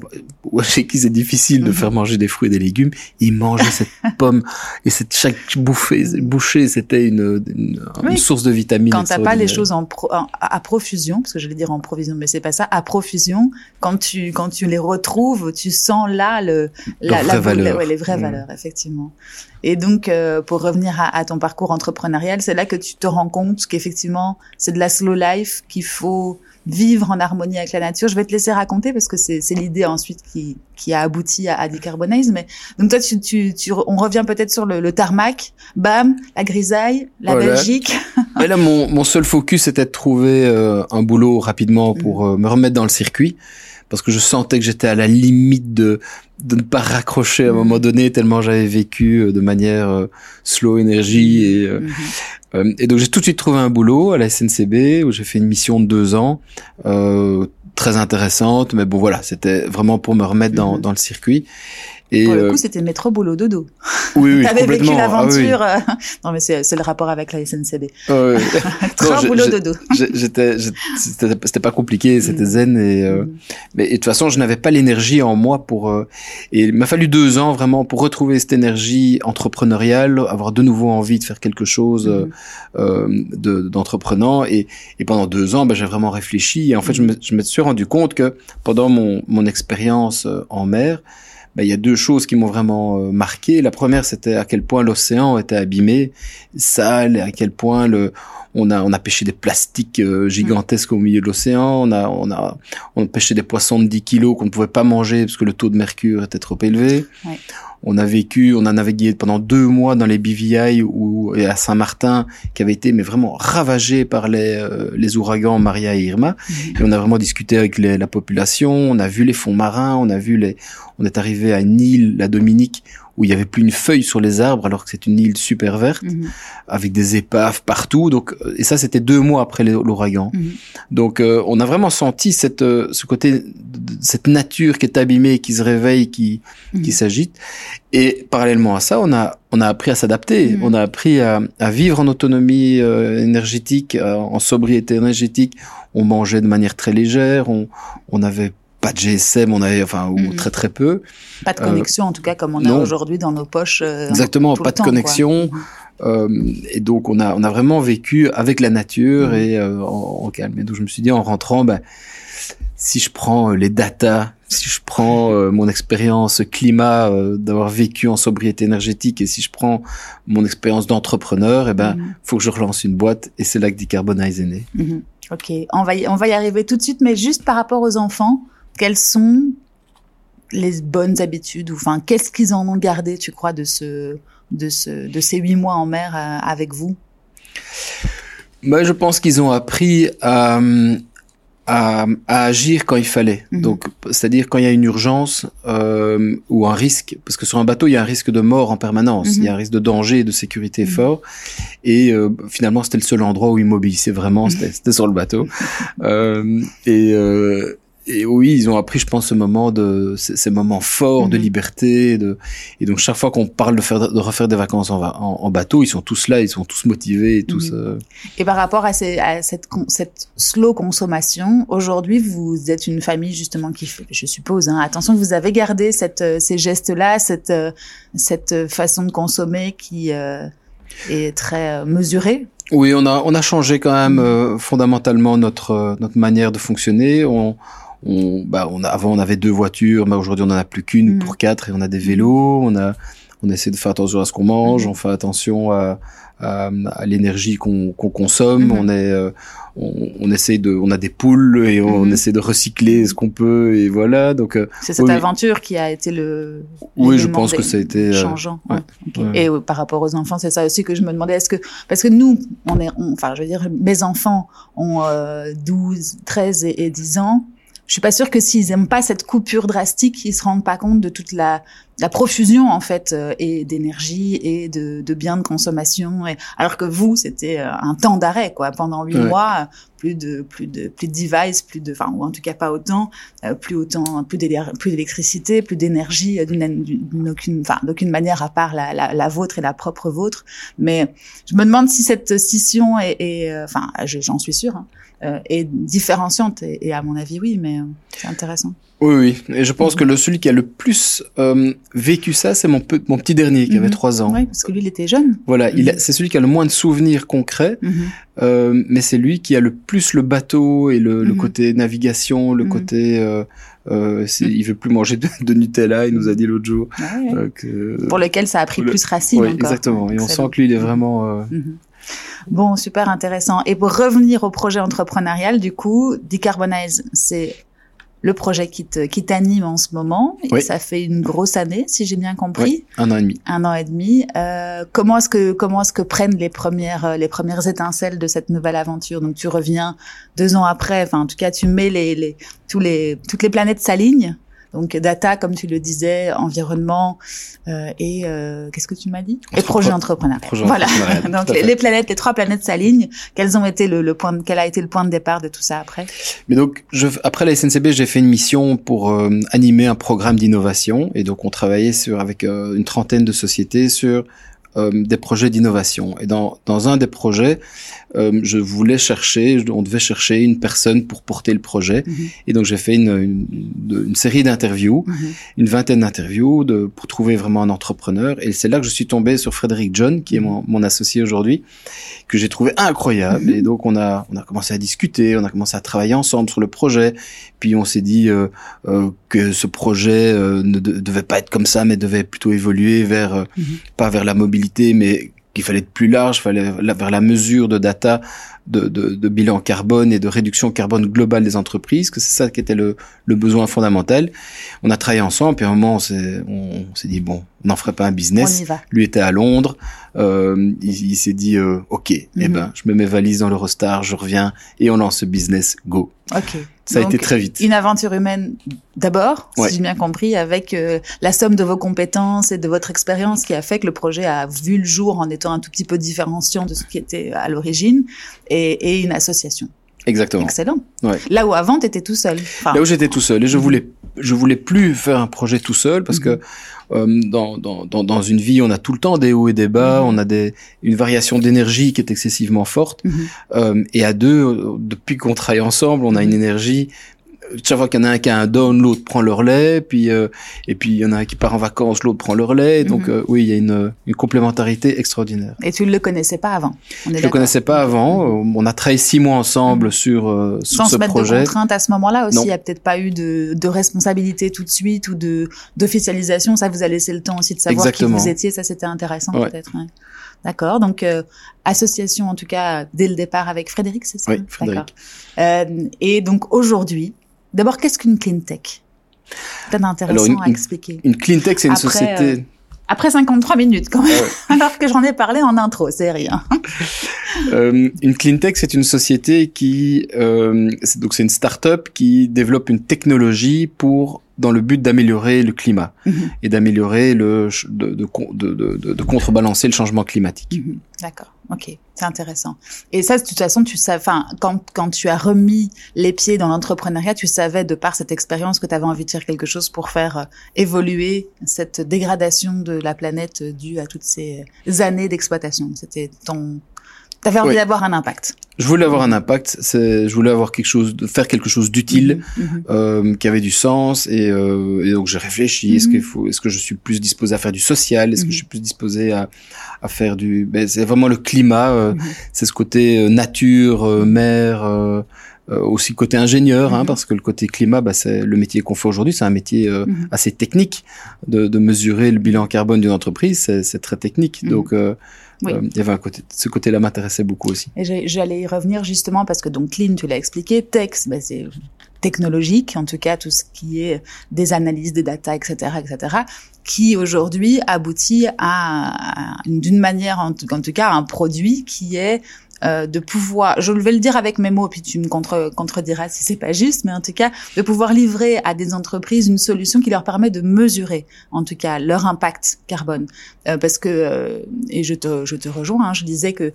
chez qui c'est difficile de mhm. faire manger des fruits et des légumes, ils mangeaient cette pomme. Et cette, chaque bouffée, bouchée, c'était une, une, source de vitamines. Quand t'as pas les choses en, à profusion, parce que je vais dire en provision, mais c'est pas ça, à profusion, quand tu, quand tu les retrouves, tu sens là le, la, la, valeur. les vraies valeurs, effectivement. Et donc, euh, pour revenir à, ton parcours entrepreneurial, c'est là que tu te rends compte qu'effectivement, c'est de la slow life, qu'il faut vivre en harmonie avec la nature. Je vais te laisser raconter parce que c'est l'idée ensuite qui, qui a abouti à, à Decarbonize. Mais donc toi, tu, tu, tu on revient peut-être sur le, le, tarmac, bam, la grisaille, la Belgique. Mais là, mon, mon seul focus était de trouver euh, un boulot rapidement pour mm. euh, me remettre dans le circuit parce que je sentais que j'étais à la limite de de ne pas raccrocher à un moment donné tellement j'avais vécu euh, de manière euh, slow énergie et euh, mhm. et donc j'ai tout de suite trouvé un boulot à la SNCB où j'ai fait une mission de deux ans très intéressante mais bon voilà c'était vraiment pour me remettre dans, mhm. dans le circuit et Pour le coup, euh, c'était métro boulot dodo. Oui, oui, T'avais vécu ah l'aventure. Euh, non, mais c'est le rapport avec la SNCB. Ah, oui. Train boulot dodo. J'étais, c'était pas compliqué, c'était mm. zen et euh, mm. mais de toute façon, je n'avais pas l'énergie en moi pour. et il m'a fallu deux ans vraiment pour retrouver cette énergie entrepreneuriale, avoir de nouveau envie de faire quelque chose mm. d'entreprenant et, et pendant deux ans, ben, j'ai vraiment réfléchi et en fait, je me, je me suis rendu compte que pendant mon mon expérience en mer ben, il y a deux choses qui m'ont vraiment euh, marqué. La première, c'était à quel point l'océan était abîmé, sale, à quel point le on a on a pêché des plastiques euh, gigantesques au milieu de l'océan, on a on a on a pêché des poissons de 10 kilos qu'on ne pouvait pas manger parce que le taux de mercure était trop élevé. On a vécu, on a navigué pendant deux mois dans les BVI ou à Saint-Martin, qui avait été mais vraiment ravagé par les, euh, les ouragans Maria et Irma. Mhm. Et on a vraiment discuté avec les, la population, on a vu les fonds marins, on a vu les, on est arrivé à île, la Dominique, où il y avait plus une feuille sur les arbres alors que c'est une île super verte mhm. avec des épaves partout. Donc euh, et ça c'était deux mois après l'ouragan. Mhm. donc euh, on a vraiment senti cette ce côté cette nature qui est abîmée qui se réveille qui qui s'agite. Et parallèlement à ça, on a on a appris à s'adapter, on a appris à, à, vivre en autonomie euh, énergétique, euh, en sobriété énergétique. On mangeait de manière très légère, on on avait pas de GSM, on avait, enfin, ou mhm. très très peu. Pas de connexion, en tout cas, comme on a aujourd'hui dans nos poches. Exactement, pas de connexion. Mhm. Euh, et donc on a on a vraiment vécu avec la nature et euh, en, calme. Et donc je me suis dit en rentrant, ben, si je prends euh, les datas, si je prends mon expérience climat d'avoir vécu en sobriété énergétique et si je prends mon expérience d'entrepreneur, et eh ben faut que je relance une boîte et c'est là que Decarbonize est né. Ok, on va y, on va y arriver tout de suite, mais juste par rapport aux enfants, quelles sont les bonnes habitudes ou enfin qu'est-ce qu'ils en ont gardé, tu crois, de ce de, ce, de ces huit mois en mer euh, avec vous? Bah, Je pense qu'ils ont appris à, à, agir quand il fallait. Mhm. Donc, c'est-à-dire quand il y a une urgence euh, ou un risque, parce que sur un bateau, il y a un risque de mort en permanence, il y a un mhm. risque de danger et de sécurité mhm. fort. Et euh, finalement, c'était le seul endroit où ils m'obéissaient vraiment, c'était sur le bateau. euh, et et oui, ils ont appris, je pense, ce moment de ces, moments forts de mhm. liberté. De, et donc chaque fois qu'on parle de, faire, de refaire des vacances en, en, bateau, ils sont tous là, ils sont tous motivés, et tous. Mhm. Euh, et par rapport à, ces, à cette, cette slow consommation, aujourd'hui, vous êtes une famille justement qui, fait, je suppose, hein, attention, vous avez gardé cette, euh, ces gestes-là, cette, euh, cette façon de consommer qui est très mesurée? Oui, on a on a changé quand même mhm. fondamentalement notre notre manière de fonctionner. On on, bah, on a, avant on avait deux voitures, mais aujourd'hui on en a plus qu'une mm. pour quatre et on a des vélos. On a, on essaie de faire attention à ce qu'on mange, mm. on fait attention à, à, l'énergie qu'on consomme. Mm-hmm. On est, euh, on, on, essaie de, on a des poules et on, mm-hmm. essaie de recycler ce qu'on peut et voilà. Donc euh, c'est cette aventure qui a été le. Oui, je pense que ça a été euh, changeant. Et par rapport aux enfants, c'est ça aussi que je me demandais. Est-ce que parce que nous, on est, enfin, je veux dire, mes enfants ont 12, 13 et, et 10 ans je suis pas sûre que s'ils aiment pas cette coupure drastique, ils se rendent pas compte de toute la, la profusion en fait euh, et d'énergie et de, de biens de consommation. Et, alors que vous, c'était euh, un temps d'arrêt quoi. Pendant huit mois, plus de plus de plus de devices, plus de, enfin ou en tout cas pas autant, euh, plus autant, plus d'électricité, plus d'énergie d'une aucune, enfin d'aucune manière à part la, la, la, vôtre et la propre vôtre. Mais je me demande si cette scission est, est enfin j'en suis sûre. Hein, euh, est différenciante. Et, à mon avis, oui, mais euh, c'est intéressant. Oui, oui. Et je pense que le celui qui a le plus euh, vécu ça, c'est mon, mon petit dernier qui avait mhm. trois ans. Oui, parce que lui, il était jeune. Voilà, il mhm. c'est celui qui a le moins de souvenirs concrets, euh, mais c'est lui qui a le plus le bateau et le, le côté navigation, le côté. Euh, il veut plus manger de, Nutella, il nous a dit l'autre jour. Ah que, Pour lequel ça a pris plus racine. Exactement. Et on sent que lui, il est vraiment. Bon, super intéressant. Et pour revenir au projet entrepreneurial, du coup, Decarbonize, c'est le projet qui qui t'anime en ce moment. Et Ça fait une grosse année, si j'ai bien compris. un an et demi. Un an et demi. Euh, comment est-ce que comment est-ce que prennent les premières euh, les premières étincelles de cette nouvelle aventure? Donc tu reviens deux ans après. Enfin, en tout cas, tu mets les, les tous les toutes les planètes s'alignent donc data, comme tu le disais, environnement euh, et euh, qu'est-ce que tu m'as dit? Et projet entrepreneurial. voilà. Donc les, planètes, les trois planètes s'alignent. Quels ont été le, le, point, quel a été le point de départ de tout ça après? Mais donc je, après la SNCB, j'ai fait une mission pour euh, animer un programme d'innovation et donc on travaillait sur avec euh, une trentaine de sociétés sur euh, des projets d'innovation. Et dans, dans un des projets, euh, je voulais chercher, on devait chercher une personne pour porter le projet. Mhm. Et donc j'ai fait une, une, une série d'interviews, mhm. une vingtaine d'interviews pour trouver vraiment un entrepreneur. Et c'est là que je suis tombé sur Frédéric John, qui est mon, mon associé aujourd'hui, que j'ai trouvé incroyable. Mhm. Et donc on a, on a commencé à discuter, on a commencé à travailler ensemble sur le projet. Puis on s'est dit euh, euh, que ce projet euh, ne devait pas être comme ça, mais devait plutôt évoluer vers euh, mhm. pas vers la mobilité, mais qu'il fallait être plus large, fallait vers la mesure de data, de, de, de, bilan carbone et de réduction carbone globale des entreprises, que c'est ça qui était le, le, besoin fondamental. On a travaillé ensemble, puis à un moment on s'est, on, s'est dit bon, on n'en ferait pas un business. Lui était à Londres, euh, il, s'est dit euh, ok, eh mhm. ben je mets mes valises dans l'Eurostar, je reviens et on lance ce business, go. Ok. Ça a été très vite. Une aventure humaine d'abord, si j'ai bien compris, avec euh, la somme de vos compétences et de votre expérience qui a fait que le projet a vu le jour en étant un tout petit peu différenciant de ce qui était à l'origine, et, et, une association. Exactement. Excellent. Ouais. Là où avant, tu étais tout seul. Là où j'étais tout seul. Et je voulais, je voulais plus faire un projet tout seul parce que euh, dans, dans, dans, une vie, on a tout le temps des hauts et des bas, on a des, une variation d'énergie qui est excessivement forte. Euh, et à deux, depuis qu'on travaille ensemble, on a une énergie chaque fois qu'il y en a un qui a un down, l'autre prend le relais, puis euh, et puis il y en a un qui part en vacances, l'autre prend le relais. Donc mhm. euh, oui, il y a une, une, complémentarité extraordinaire. Et tu ne le connaissais pas avant Je ne le connaissais pas avant. On a travaillé six mois ensemble mhm. sur, euh, sur Sans ce se mettre projet. de contraintes à ce moment-là aussi. Il n'y a peut-être pas eu de, de responsabilité tout de suite ou de d'officialisation. Ça vous a laissé le temps aussi de savoir qui vous étiez. Ça c'était intéressant peut-être. D'accord. Donc association en tout cas dès le départ avec Frédéric, c'est ça? Oui, Frédéric. et donc aujourd'hui D'abord, qu'est-ce qu'une clean tech? C'est intéressant à expliquer. Une clean tech, c'est une société. Euh, après 53 minutes, quand même. Alors que j'en ai parlé en intro, c'est rien. euh, une clean tech, c'est une société qui, euh, donc c'est une start-up qui développe une technologie pour dans le but d'améliorer le climat mhm. et d'améliorer le de, de, de, de, contrebalancer le changement climatique. Mhm. D'accord, ok, c'est intéressant. Et ça, de toute façon, tu sais, enfin, quand, quand tu as remis les pieds dans l'entrepreneuriat, tu savais de par cette expérience que tu avais envie de faire quelque chose pour faire euh, évoluer cette dégradation de la planète due à toutes ces années d'exploitation. C'était ton T'avais envie d'avoir un impact. Je voulais avoir un impact. Je voulais avoir quelque chose, de faire quelque chose d'utile, mhm, mhm. euh, qui avait du sens. Et, euh, et donc j'ai réfléchi. Est-ce qu'il faut, est-ce que je suis plus disposé à faire du social Est-ce que je suis plus disposé à, à faire du ben, C'est vraiment le climat. Euh, c'est ce côté euh, nature, euh, mer. Euh, aussi côté ingénieur, hein, parce que le côté climat, bah, c'est le métier qu'on fait aujourd'hui, c'est un métier assez technique de, de, mesurer le bilan carbone d'une entreprise, c'est, c'est très technique. Donc oui. Euh, il y avait un côté, ce côté-là m'intéressait beaucoup aussi. Et j'allais y revenir justement parce que donc Clean, tu l'as expliqué, Tex, ben c'est technologique, en tout cas tout ce qui est des analyses des data, etc., etc., qui aujourd'hui aboutit à, d'une manière, en tout, en tout cas, un produit qui est euh, de pouvoir, je vais le dire avec mes mots, puis tu me contre, contrediras si c'est pas juste, mais en tout cas, de pouvoir livrer à des entreprises une solution qui leur permet de mesurer, en tout cas, leur impact carbone. Euh, parce que, euh, et je te, je te rejoins, hein, je disais que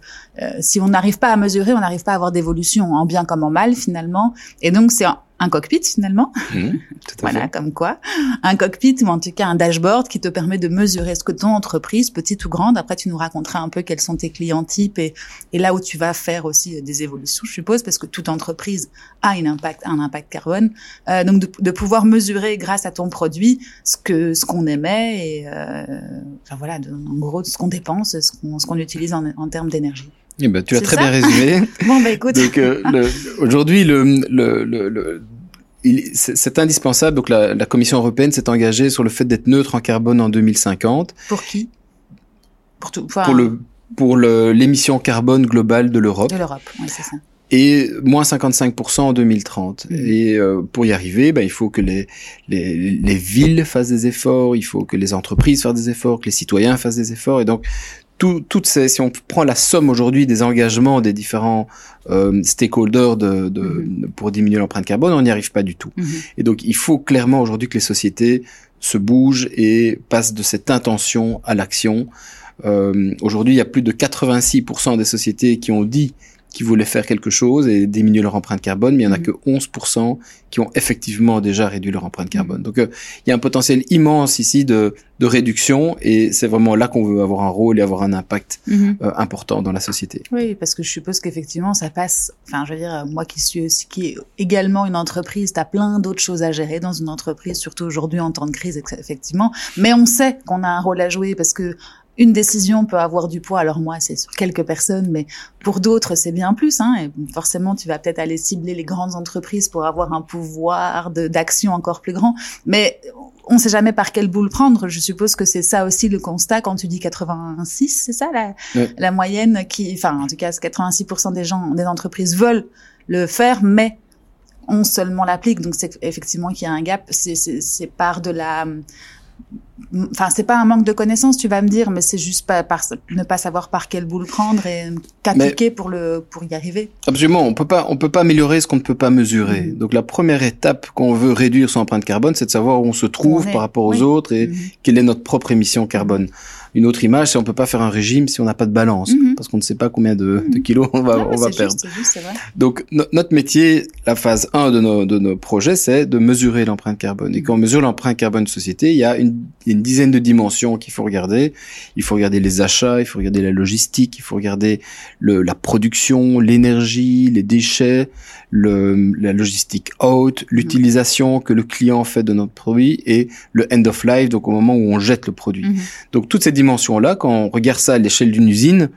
si on n'arrive pas à mesurer, on n'arrive pas à avoir d'évolution, en bien comme en mal, finalement. Et donc, c'est un cockpit finalement. Mmh, voilà, comme quoi. Un cockpit ou en tout cas un dashboard qui te permet de mesurer ce que ton entreprise, petite ou grande, après tu nous raconteras un peu quels sont tes clients types et, et là où tu vas faire aussi des évolutions, je suppose, parce que toute entreprise a un impact, un impact carbone. Euh, donc de, de, pouvoir mesurer grâce à ton produit ce que ce qu'on émet et euh, enfin voilà, de, en gros ce qu'on dépense, ce qu'on ce qu'on utilise en, en termes d'énergie. Eh ben, tu as très bien résumé. bon, bah écoute. Donc, euh, aujourd'hui, le, le, le, le c'est indispensable. Donc, la, la Commission européenne s'est engagée sur le fait d'être neutre en carbone en 2050. Pour qui? Pour tout. Enfin... Pour le pour l'émission carbone globale de l'Europe. De l'Europe, oui, c'est ça. Et moins 55% en 2030. Mmh. Et euh, pour y arriver, ben, il faut que les, les, les villes fassent des efforts, il faut que les entreprises fassent des efforts, que les citoyens fassent des efforts. Et donc, toutes ces, si on prend la somme aujourd'hui des engagements des différents euh, stakeholders de, de mm-hmm. pour diminuer l'empreinte carbone, on n'y arrive pas du tout. Mm-hmm. Et donc, il faut clairement aujourd'hui que les sociétés se bougent et passent de cette intention à l'action. Euh, aujourd'hui, il y a plus de 86% des sociétés qui ont dit qui voulaient faire quelque chose et diminuer leur empreinte carbone, mais il y en a mhm. que 11% qui ont effectivement déjà réduit leur empreinte carbone. Donc euh, il y a un potentiel immense ici de, de réduction et c'est vraiment là qu'on veut avoir un rôle et avoir un impact mhm. euh, important dans la société. Oui, parce que je suppose qu'effectivement ça passe, enfin je veux dire, moi qui suis aussi, qui est également une entreprise, tu as plein d'autres choses à gérer dans une entreprise, surtout aujourd'hui en temps de crise, effectivement, mais on sait qu'on a un rôle à jouer parce que une décision peut avoir du poids. Alors moi, c'est sur quelques personnes, mais pour d'autres, c'est bien plus. Hein, et forcément, tu vas peut-être aller cibler les grandes entreprises pour avoir un pouvoir d'action encore plus grand. Mais on ne sait jamais par quelle boule prendre. Je suppose que c'est ça aussi le constat quand tu dis 86, c'est ça la, la moyenne qui, enfin en tout cas, 86% des gens, des entreprises veulent le faire, mais on seulement l'applique. Donc c'est effectivement qu'il y a un gap. C'est par de la Enfin, c'est pas un manque de connaissances, tu vas me dire, mais c'est juste pas par, ne pas savoir par quelle boule prendre et qu'appliquer pour le pour y arriver. Absolument, on peut pas on peut pas améliorer ce qu'on ne peut pas mesurer. Mm. Donc la première étape qu'on veut réduire son empreinte carbone, c'est de savoir où on se trouve par rapport aux autres et mm. quelle est notre propre émission carbone. Une autre image, c'est on peut pas faire un régime si on n'a pas de balance, mhm. parce qu'on ne sait pas combien de, de kilos on va, on va perdre. Juste, vrai. Donc notre métier, la phase 1 de nos, de nos projets, c'est de mesurer l'empreinte carbone. Et quand on mesure l'empreinte carbone de société, il y a une, une dizaine de dimensions qu'il faut regarder. Il faut regarder les achats, il faut regarder la logistique, il faut regarder le, la production, l'énergie, les déchets, le, la logistique haute, l'utilisation que le client fait de notre produit et le end of life, donc au moment où on jette le produit. Mhm. Donc toutes ces dimensions-là, quand on regarde ça à l'échelle d'une usine,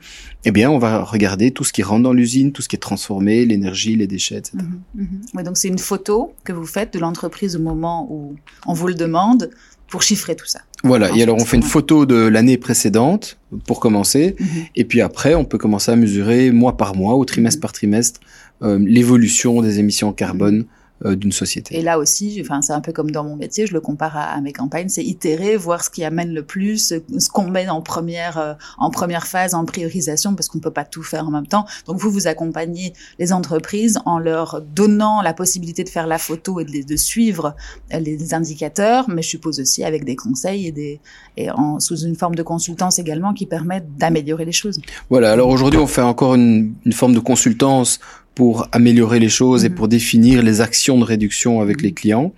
eh bien, on va regarder tout ce qui rentre dans l'usine, tout ce qui est transformé, l'énergie, les déchets, etc. Mhm, mhm. donc c'est une photo que vous faites de l'entreprise au moment où on vous le demande pour chiffrer tout ça. Voilà, et alors on fait une photo de l'année précédente pour commencer, et puis après on peut commencer à mesurer mois par mois ou trimestre par trimestre euh, l'évolution des émissions carbone euh, d'une société. Et là aussi, enfin, c'est un peu comme dans mon métier, je le compare à, mes campagnes, c'est itérer, voir ce qui amène le plus, ce qu'on met en première, euh, en première phase, en priorisation, parce qu'on peut pas tout faire en même temps. Donc vous, vous accompagnez les entreprises en leur donnant la possibilité de faire la photo et de, de suivre les indicateurs, mais je suppose aussi avec des conseils et des et en, sous une forme de consultance également qui permettent d'améliorer les choses. Voilà. Alors aujourd'hui, on fait encore une, une forme de consultance pour améliorer les choses et mhm. pour définir les actions de réduction avec les mhm. clients.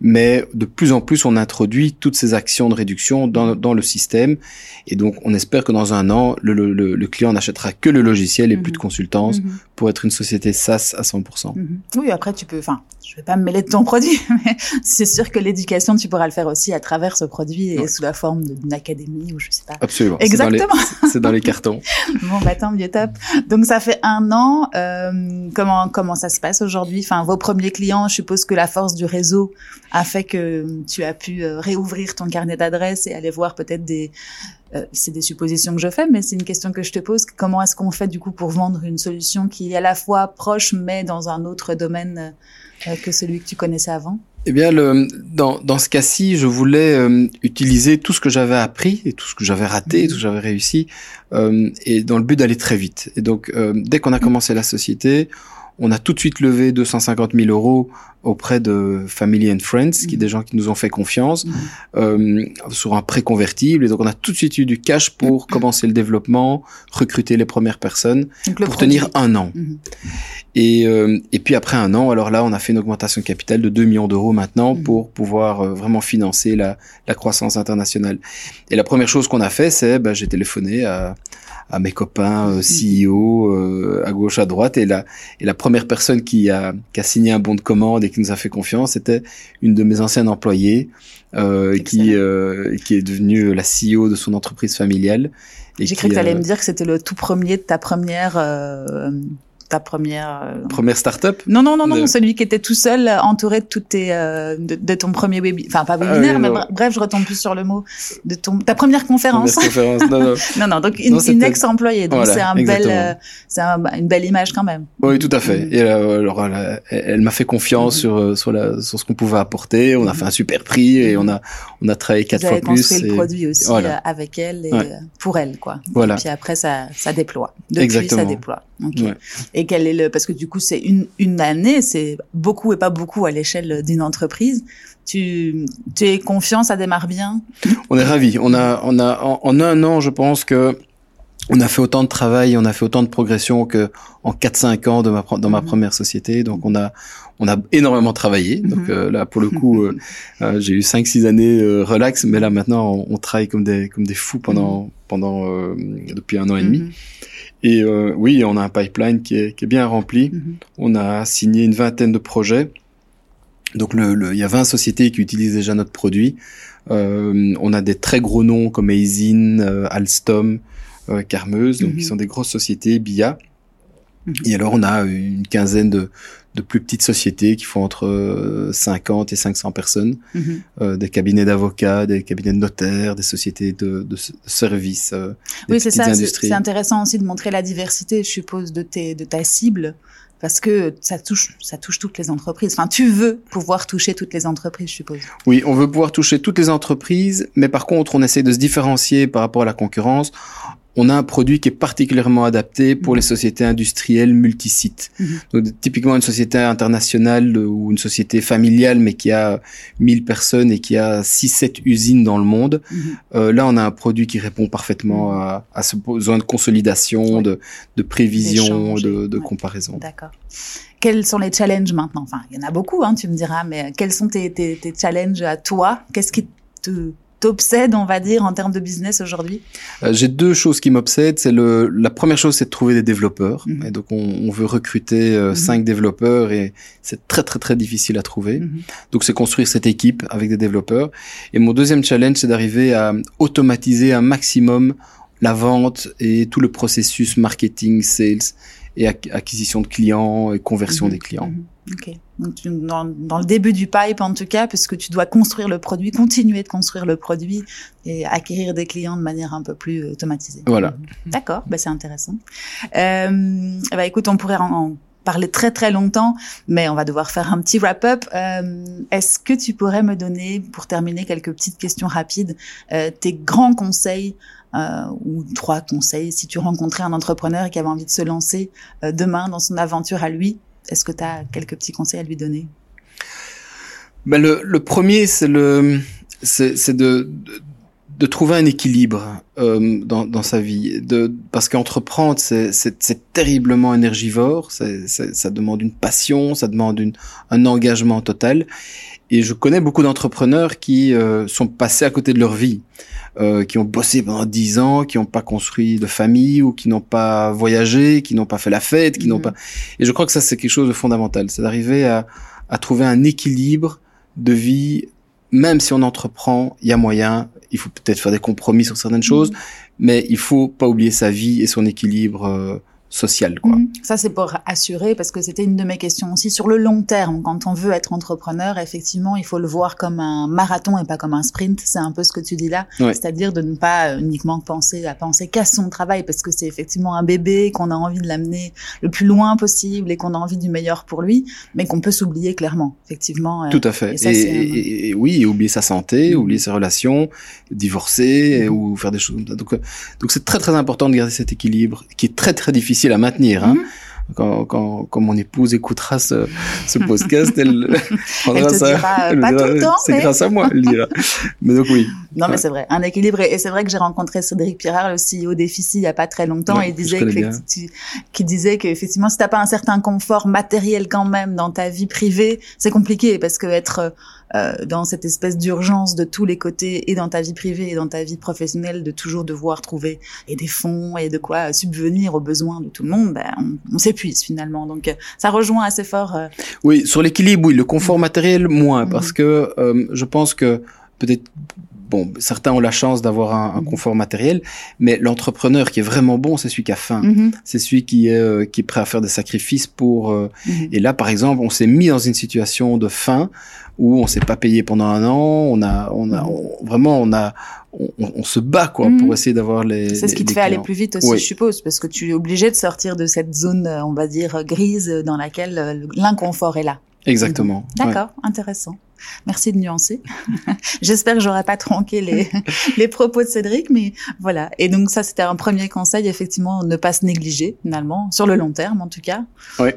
Mais de plus en plus, on introduit toutes ces actions de réduction dans, dans le système. Et donc, on espère que dans un an, le, le, le client n'achètera que le logiciel et plus de mhm. consultance pour être une société SaaS à 100%. Oui, après, tu peux, enfin, je vais pas me mêler de ton produit, mais c'est sûr que l'éducation, tu pourras le faire aussi à travers ce produit et sous la forme d'une académie ou je sais pas. Absolument. Exactement. C'est dans, les cartons. bon, bah tant mieux, top. Donc ça fait un an. Euh, comment comment ça se passe aujourd'hui? Enfin, vos premiers clients, je suppose que la force du réseau a fait que tu as pu euh, réouvrir ton carnet d'adresses et aller voir peut-être des euh, c'est des suppositions que je fais, mais c'est une question que je te pose. Comment est-ce qu'on fait du coup pour vendre une solution qui est à la fois proche mais dans un autre domaine euh, que celui que tu connaissais avant? Eh bien, le, dans, dans ce cas-ci, je voulais euh, utiliser tout ce que j'avais appris et tout ce que j'avais raté, et tout ce que j'avais réussi, euh, et dans le but d'aller très vite. Et donc, euh, dès qu'on a commencé la société, on a tout de suite levé 250 000 euros auprès de Family and Friends, qui est des mhm. gens qui nous ont fait confiance, mhm. euh, sur un prêt convertible. Et donc, on a tout de suite eu du cash pour mhm. commencer le développement, recruter les premières personnes, pour tenir un an. Et, euh, et puis après un an, alors là, on a fait une augmentation de capital de 2 millions d'euros maintenant pour pouvoir euh, vraiment financer la, la croissance internationale. Et la première chose qu'on a fait, c'est, bah, j'ai téléphoné à à mes copains euh, CEO euh, à gauche à droite. Et la et la première personne qui a qui a signé un bon de commande et qui nous a fait confiance c'était une de mes anciennes employées euh, qui euh, qui est devenue la CEO de son entreprise familiale. J'ai cru que tu allais me dire que c'était le tout premier de ta première ta première euh... première startup Non non non non, celui qui était tout seul entouré de toutes tes euh, de, ton premier webinaire enfin pas ah webinaire mais bref, je retombe plus sur le mot de ton ta première conférence. conférence non, non. non non donc une, ex-employée donc c'est un bel euh, c'est une belle image quand même. Oui tout à fait. Mm. Et euh, alors elle, m'a fait confiance mm. sur sur la sur ce qu'on pouvait apporter, on a mm. fait un super prix et on a on a travaillé quatre fois plus. Vous construit le produit aussi avec elle et pour elle quoi. Voilà. Et puis après ça ça déploie. Depuis Exactement. ça déploie. Okay. Et quel est le parce que du coup c'est une une année, c'est beaucoup et pas beaucoup à l'échelle d'une entreprise. Tu tu es confiant, ça démarre bien? On est ravi. On a on a en, un an, je pense que on a fait autant de travail, on a fait autant de progression que en 4-5 ans de ma, dans ma mhm. première société. Donc on a on a énormément travaillé. Donc mhm. euh, là pour le coup euh, euh, j'ai eu 5-6 années relax, mais là maintenant on, travaille comme des comme des fous pendant mhm. pendant depuis un an et demi. Et euh, oui, on a un pipeline qui est, qui est bien rempli. Mhm. On a signé une vingtaine de projets. Donc le, il y a 20 sociétés qui utilisent déjà notre produit. Euh, on a des très gros noms comme Aisin, euh, Alstom, Carmeuse, donc qui mhm. sont des grosses sociétés, BIA. Mhm. Et alors on a une quinzaine de, de plus petites sociétés qui font entre 50 euh, et 500 personnes, mhm. euh, des cabinets d'avocats, des cabinets de notaires, des sociétés de, de, services, euh, des oui, c'est ça. C'est intéressant aussi de montrer la diversité, je suppose, de, tes, de ta cible, parce que ça touche, ça touche toutes les entreprises. Enfin, tu veux pouvoir toucher toutes les entreprises, je suppose. Oui, on veut pouvoir toucher toutes les entreprises, mais par contre, on essaie de se différencier par rapport à la concurrence on a un produit qui est particulièrement adapté pour les sociétés industrielles multisites. Donc, typiquement une société internationale ou une société familiale, mais qui a 1000 personnes et qui a 6-7 usines dans le monde. Euh, là, on a un produit qui répond parfaitement à, à, ce besoin de consolidation, de, de, prévision, de, de comparaison. D'accord. Quels sont les challenges maintenant? Enfin, il y en a beaucoup, hein, tu me diras, mais quels sont tes, tes, tes challenges à toi? Qu'est-ce qui te t'obsède, on va dire, en termes de business aujourd'hui euh, J'ai deux choses qui m'obsèdent. C'est le, la première chose, c'est de trouver des développeurs. Mhm. Et donc, on, on, veut recruter euh, mhm. cinq développeurs et c'est très, très, très difficile à trouver. Mhm. Donc, c'est construire cette équipe avec des développeurs. Et mon deuxième challenge, c'est d'arriver à automatiser un maximum la vente et tout le processus marketing, sales et acquisition de clients et conversion des clients. Ok. Donc, dans, dans, le début du pipe, en tout cas, puisque tu dois construire le produit, continuer de construire le produit et acquérir des clients de manière un peu plus automatisée. Voilà. D'accord, bah, c'est intéressant. Euh, bah, écoute, on pourrait en, parler très très longtemps, mais on va devoir faire un petit wrap-up. Euh, Est-ce que tu pourrais me donner, pour terminer, quelques petites questions rapides, euh, tes grands conseils euh, ou trois conseils. Si tu rencontrais un entrepreneur qui avait envie de se lancer euh, demain dans son aventure à lui est-ce que tu as quelques petits conseils à lui donner? Ben le, premier, c'est le, c'est de, trouver un équilibre euh, dans, sa vie, de, parce qu'entreprendre c'est terriblement énergivore, ça demande une passion, ça demande un engagement total. Et je connais beaucoup d'entrepreneurs qui euh, sont passés à côté de leur vie. Euh, qui ont bossé pendant dix ans, qui n'ont pas construit de famille ou qui n'ont pas voyagé, qui n'ont pas fait la fête, qui n'ont mhm. pas. Et je crois que ça c'est quelque chose de fondamental, c'est d'arriver à, à trouver un équilibre de vie. Même si on entreprend, il y a moyen. Il faut peut-être faire des compromis sur certaines choses, mhm. mais il faut pas oublier sa vie et son équilibre. Euh, social. Quoi. Mhm. Ça, c'est pour assurer, parce que c'était une de mes questions aussi. Sur le long terme, quand on veut être entrepreneur, effectivement, il faut le voir comme un marathon et pas comme un sprint. C'est un peu ce que tu dis là. C'est-à-dire de ne pas uniquement penser à penser qu'à son travail, parce que c'est effectivement un bébé, qu'on a envie de l'amener le plus loin possible et qu'on a envie du meilleur pour lui, mais qu'on peut s'oublier clairement, effectivement. Euh, Tout à fait. Et, oui, oublier sa santé, mhm. oublier ses relations, divorcer mhm. ou faire des choses comme ça. Donc, euh, donc c'est très très important de garder cet équilibre qui est très très difficile à maintenir. Hein. Mhm. Quand, quand, quand, mon épouse écoutera ce, ce podcast, elle prendra elle ça. C'est grâce à moi, elle dira. mais donc oui. Non, mais c'est vrai, un équilibre. Et c'est vrai que j'ai rencontré Cédric Pirard, le CEO d'Effici, il y a pas très longtemps, et il disait que, qui disait qu'effectivement, si t'as pas un certain confort matériel quand même dans ta vie privée, c'est compliqué parce que être euh, dans cette espèce d'urgence de tous les côtés et dans ta vie privée et dans ta vie professionnelle de toujours devoir trouver et des fonds et de quoi subvenir aux besoins de tout le monde, ben, on, s'épuise finalement. Donc euh, ça rejoint assez fort. Euh, oui, sur l'équilibre, oui, le confort matériel moins, parce mm-hmm. que je pense que peut-être bon, certains ont la chance d'avoir un, mm-hmm. confort matériel, mais l'entrepreneur qui est vraiment bon, c'est celui qui a faim. Mm-hmm. C'est celui qui est, qui est prêt à faire des sacrifices pour. Et là, par exemple, on s'est mis dans une situation de faim où on s'est pas payé pendant un an, on a, on a, vraiment, on a, on, se bat quoi pour mhm. essayer d'avoir les. C'est ce qui te fait aller plus vite aussi, je suppose, parce que tu es obligé de sortir de cette zone, on va dire grise, dans laquelle euh, l'inconfort est là. Exactement. D'accord, intéressant. Merci de nuancer. J'espère que j'aurai pas tronqué les, les propos de Cédric, mais voilà. Et donc ça, c'était un premier conseil, effectivement, ne pas se négliger, finalement, sur le long terme, en tout cas. Oui.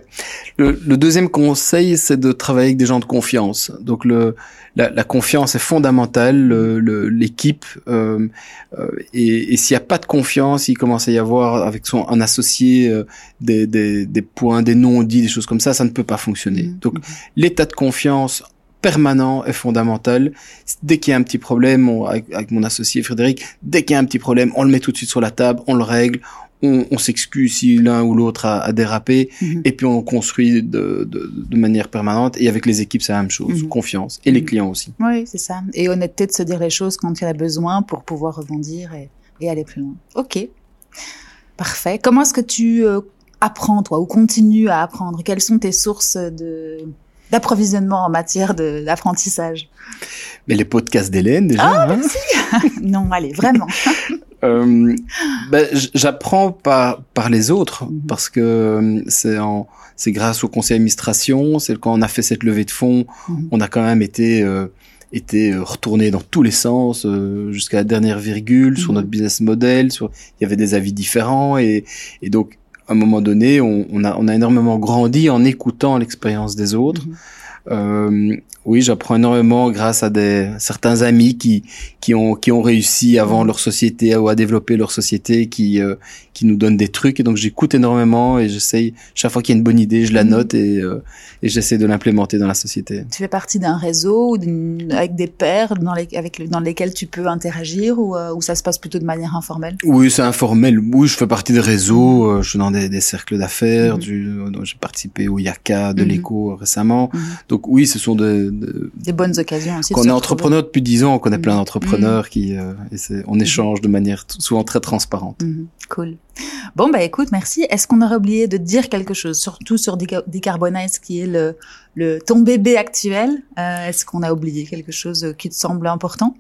Le, le deuxième conseil, c'est de travailler avec des gens de confiance. Donc le, la, la confiance est fondamentale, l'équipe. Euh, euh, et, et s'il n'y a pas de confiance, il commence à y avoir avec son un associé euh, des, des, des, points, des non-dits, des choses comme ça, ça ne peut pas fonctionner. Mmh. Donc l'état de confiance permanent est fondamental. Dès qu'il y a un petit problème, avec, mon associé Frédéric, dès qu'il y a un petit problème, on le met tout de suite sur la table, on le règle, on, s'excuse si l'un ou l'autre a, dérapé, mhm. et puis on construit de, manière permanente. Et avec les équipes, c'est la même chose, mhm. confiance, et les mhm. clients aussi. Oui, c'est ça. Et honnêteté de se dire les choses quand il y a besoin pour pouvoir rebondir et, aller plus loin. Ok, parfait. Comment est-ce que tu euh, apprends, toi, ou continues à apprendre? Quelles sont tes sources de d'approvisionnement en matière d'apprentissage Mais les podcasts d'Hélène déjà. Ah, hein merci. non, allez, vraiment. euh, ben, j'apprends par par les autres mhm. parce que euh, c'est en c'est grâce au conseil d'administration, c'est quand on a fait cette levée de fonds, mhm. on a quand même été euh, été retourné dans tous les sens jusqu'à la dernière virgule sur mhm. notre business model. Sur, il y avait des avis différents et, et donc un moment donné, on, a, énormément grandi en écoutant l'expérience des autres. Mhm. Oui, j'apprends énormément grâce à des certains amis qui qui ont qui ont réussi avant leur société ou à développer leur société, qui euh, qui nous donnent des trucs et donc j'écoute énormément et j'essaye chaque fois qu'il y a une bonne idée, je la mhm. note et euh, et j'essaie de l'implémenter dans la société. Tu fais partie d'un réseau avec des pairs dans les avec dans lesquels tu peux interagir ou euh, ou ça se passe plutôt de manière informelle? Oui, c'est informel. Oui, je fais partie des réseaux, mhm. je suis dans des, des cercles d'affaires, mhm. du j'ai participé au Yaka de l'éco récemment. Donc oui, ce sont des des bonnes occasions aussi. Quand on est entrepreneur depuis dix ans, on connaît plein mm. d'entrepreneurs mm. qui, euh, on échange de manière souvent très transparente. Cool. Bon bah écoute, merci. Est-ce qu'on aurait oublié de dire quelque chose, surtout sur Decarbonize, qui est le, le ton bébé actuel? Euh, Est-ce qu'on a oublié quelque chose qui te semble important?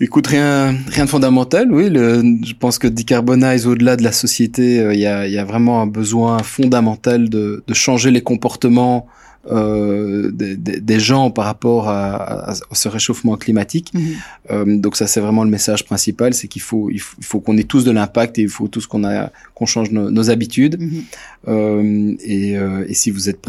Écoute, rien, rien de fondamental. Oui, le, je pense que Decarbonize, au-delà de la société, euh, il y, a, y, a, vraiment un besoin fondamental de, de changer les comportements euh, des, des, gens par rapport à, à, ce réchauffement climatique. Mhm. Euh, donc ça, c'est vraiment le message principal, c'est qu'il faut, il faut, qu'on ait tous de l'impact et il faut tous qu'on a qu'on change nos, habitudes. Mhm. Euh, et, euh, et si vous êtes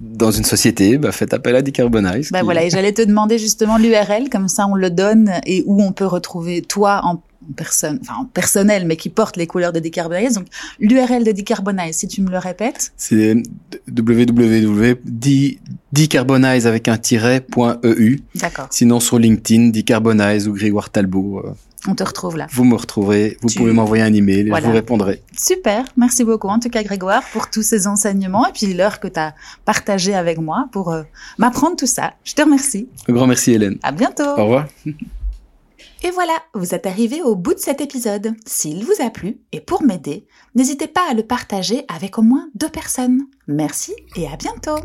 dans une société, bah, faites appel à Decarbonize. Bah voilà, et j'allais te demander justement l'URL, comme ça on le donne et où on peut retrouver toi en personne, enfin personnel, mais qui porte les couleurs de Decarbonize. Donc l'URL de Decarbonize, si tu me le répètes. C'est www.decarbonize avec un tiret.eu. D'accord. Sinon sur LinkedIn, Decarbonize ou Grégoire Talbot. Euh, On te retrouve là. Vous me retrouverez, vous pouvez m'envoyer un email et je vous répondrai. Super, merci beaucoup en tout cas Grégoire pour tous ces enseignements et puis l'heure que tu as partagée avec moi pour euh, m'apprendre tout ça. Je te remercie. Un grand merci Hélène. À bientôt. Au revoir. Et voilà, vous êtes arrivé au bout de cet épisode. S'il vous a plu, et pour m'aider, n'hésitez pas à le partager avec au moins deux personnes. Merci et à bientôt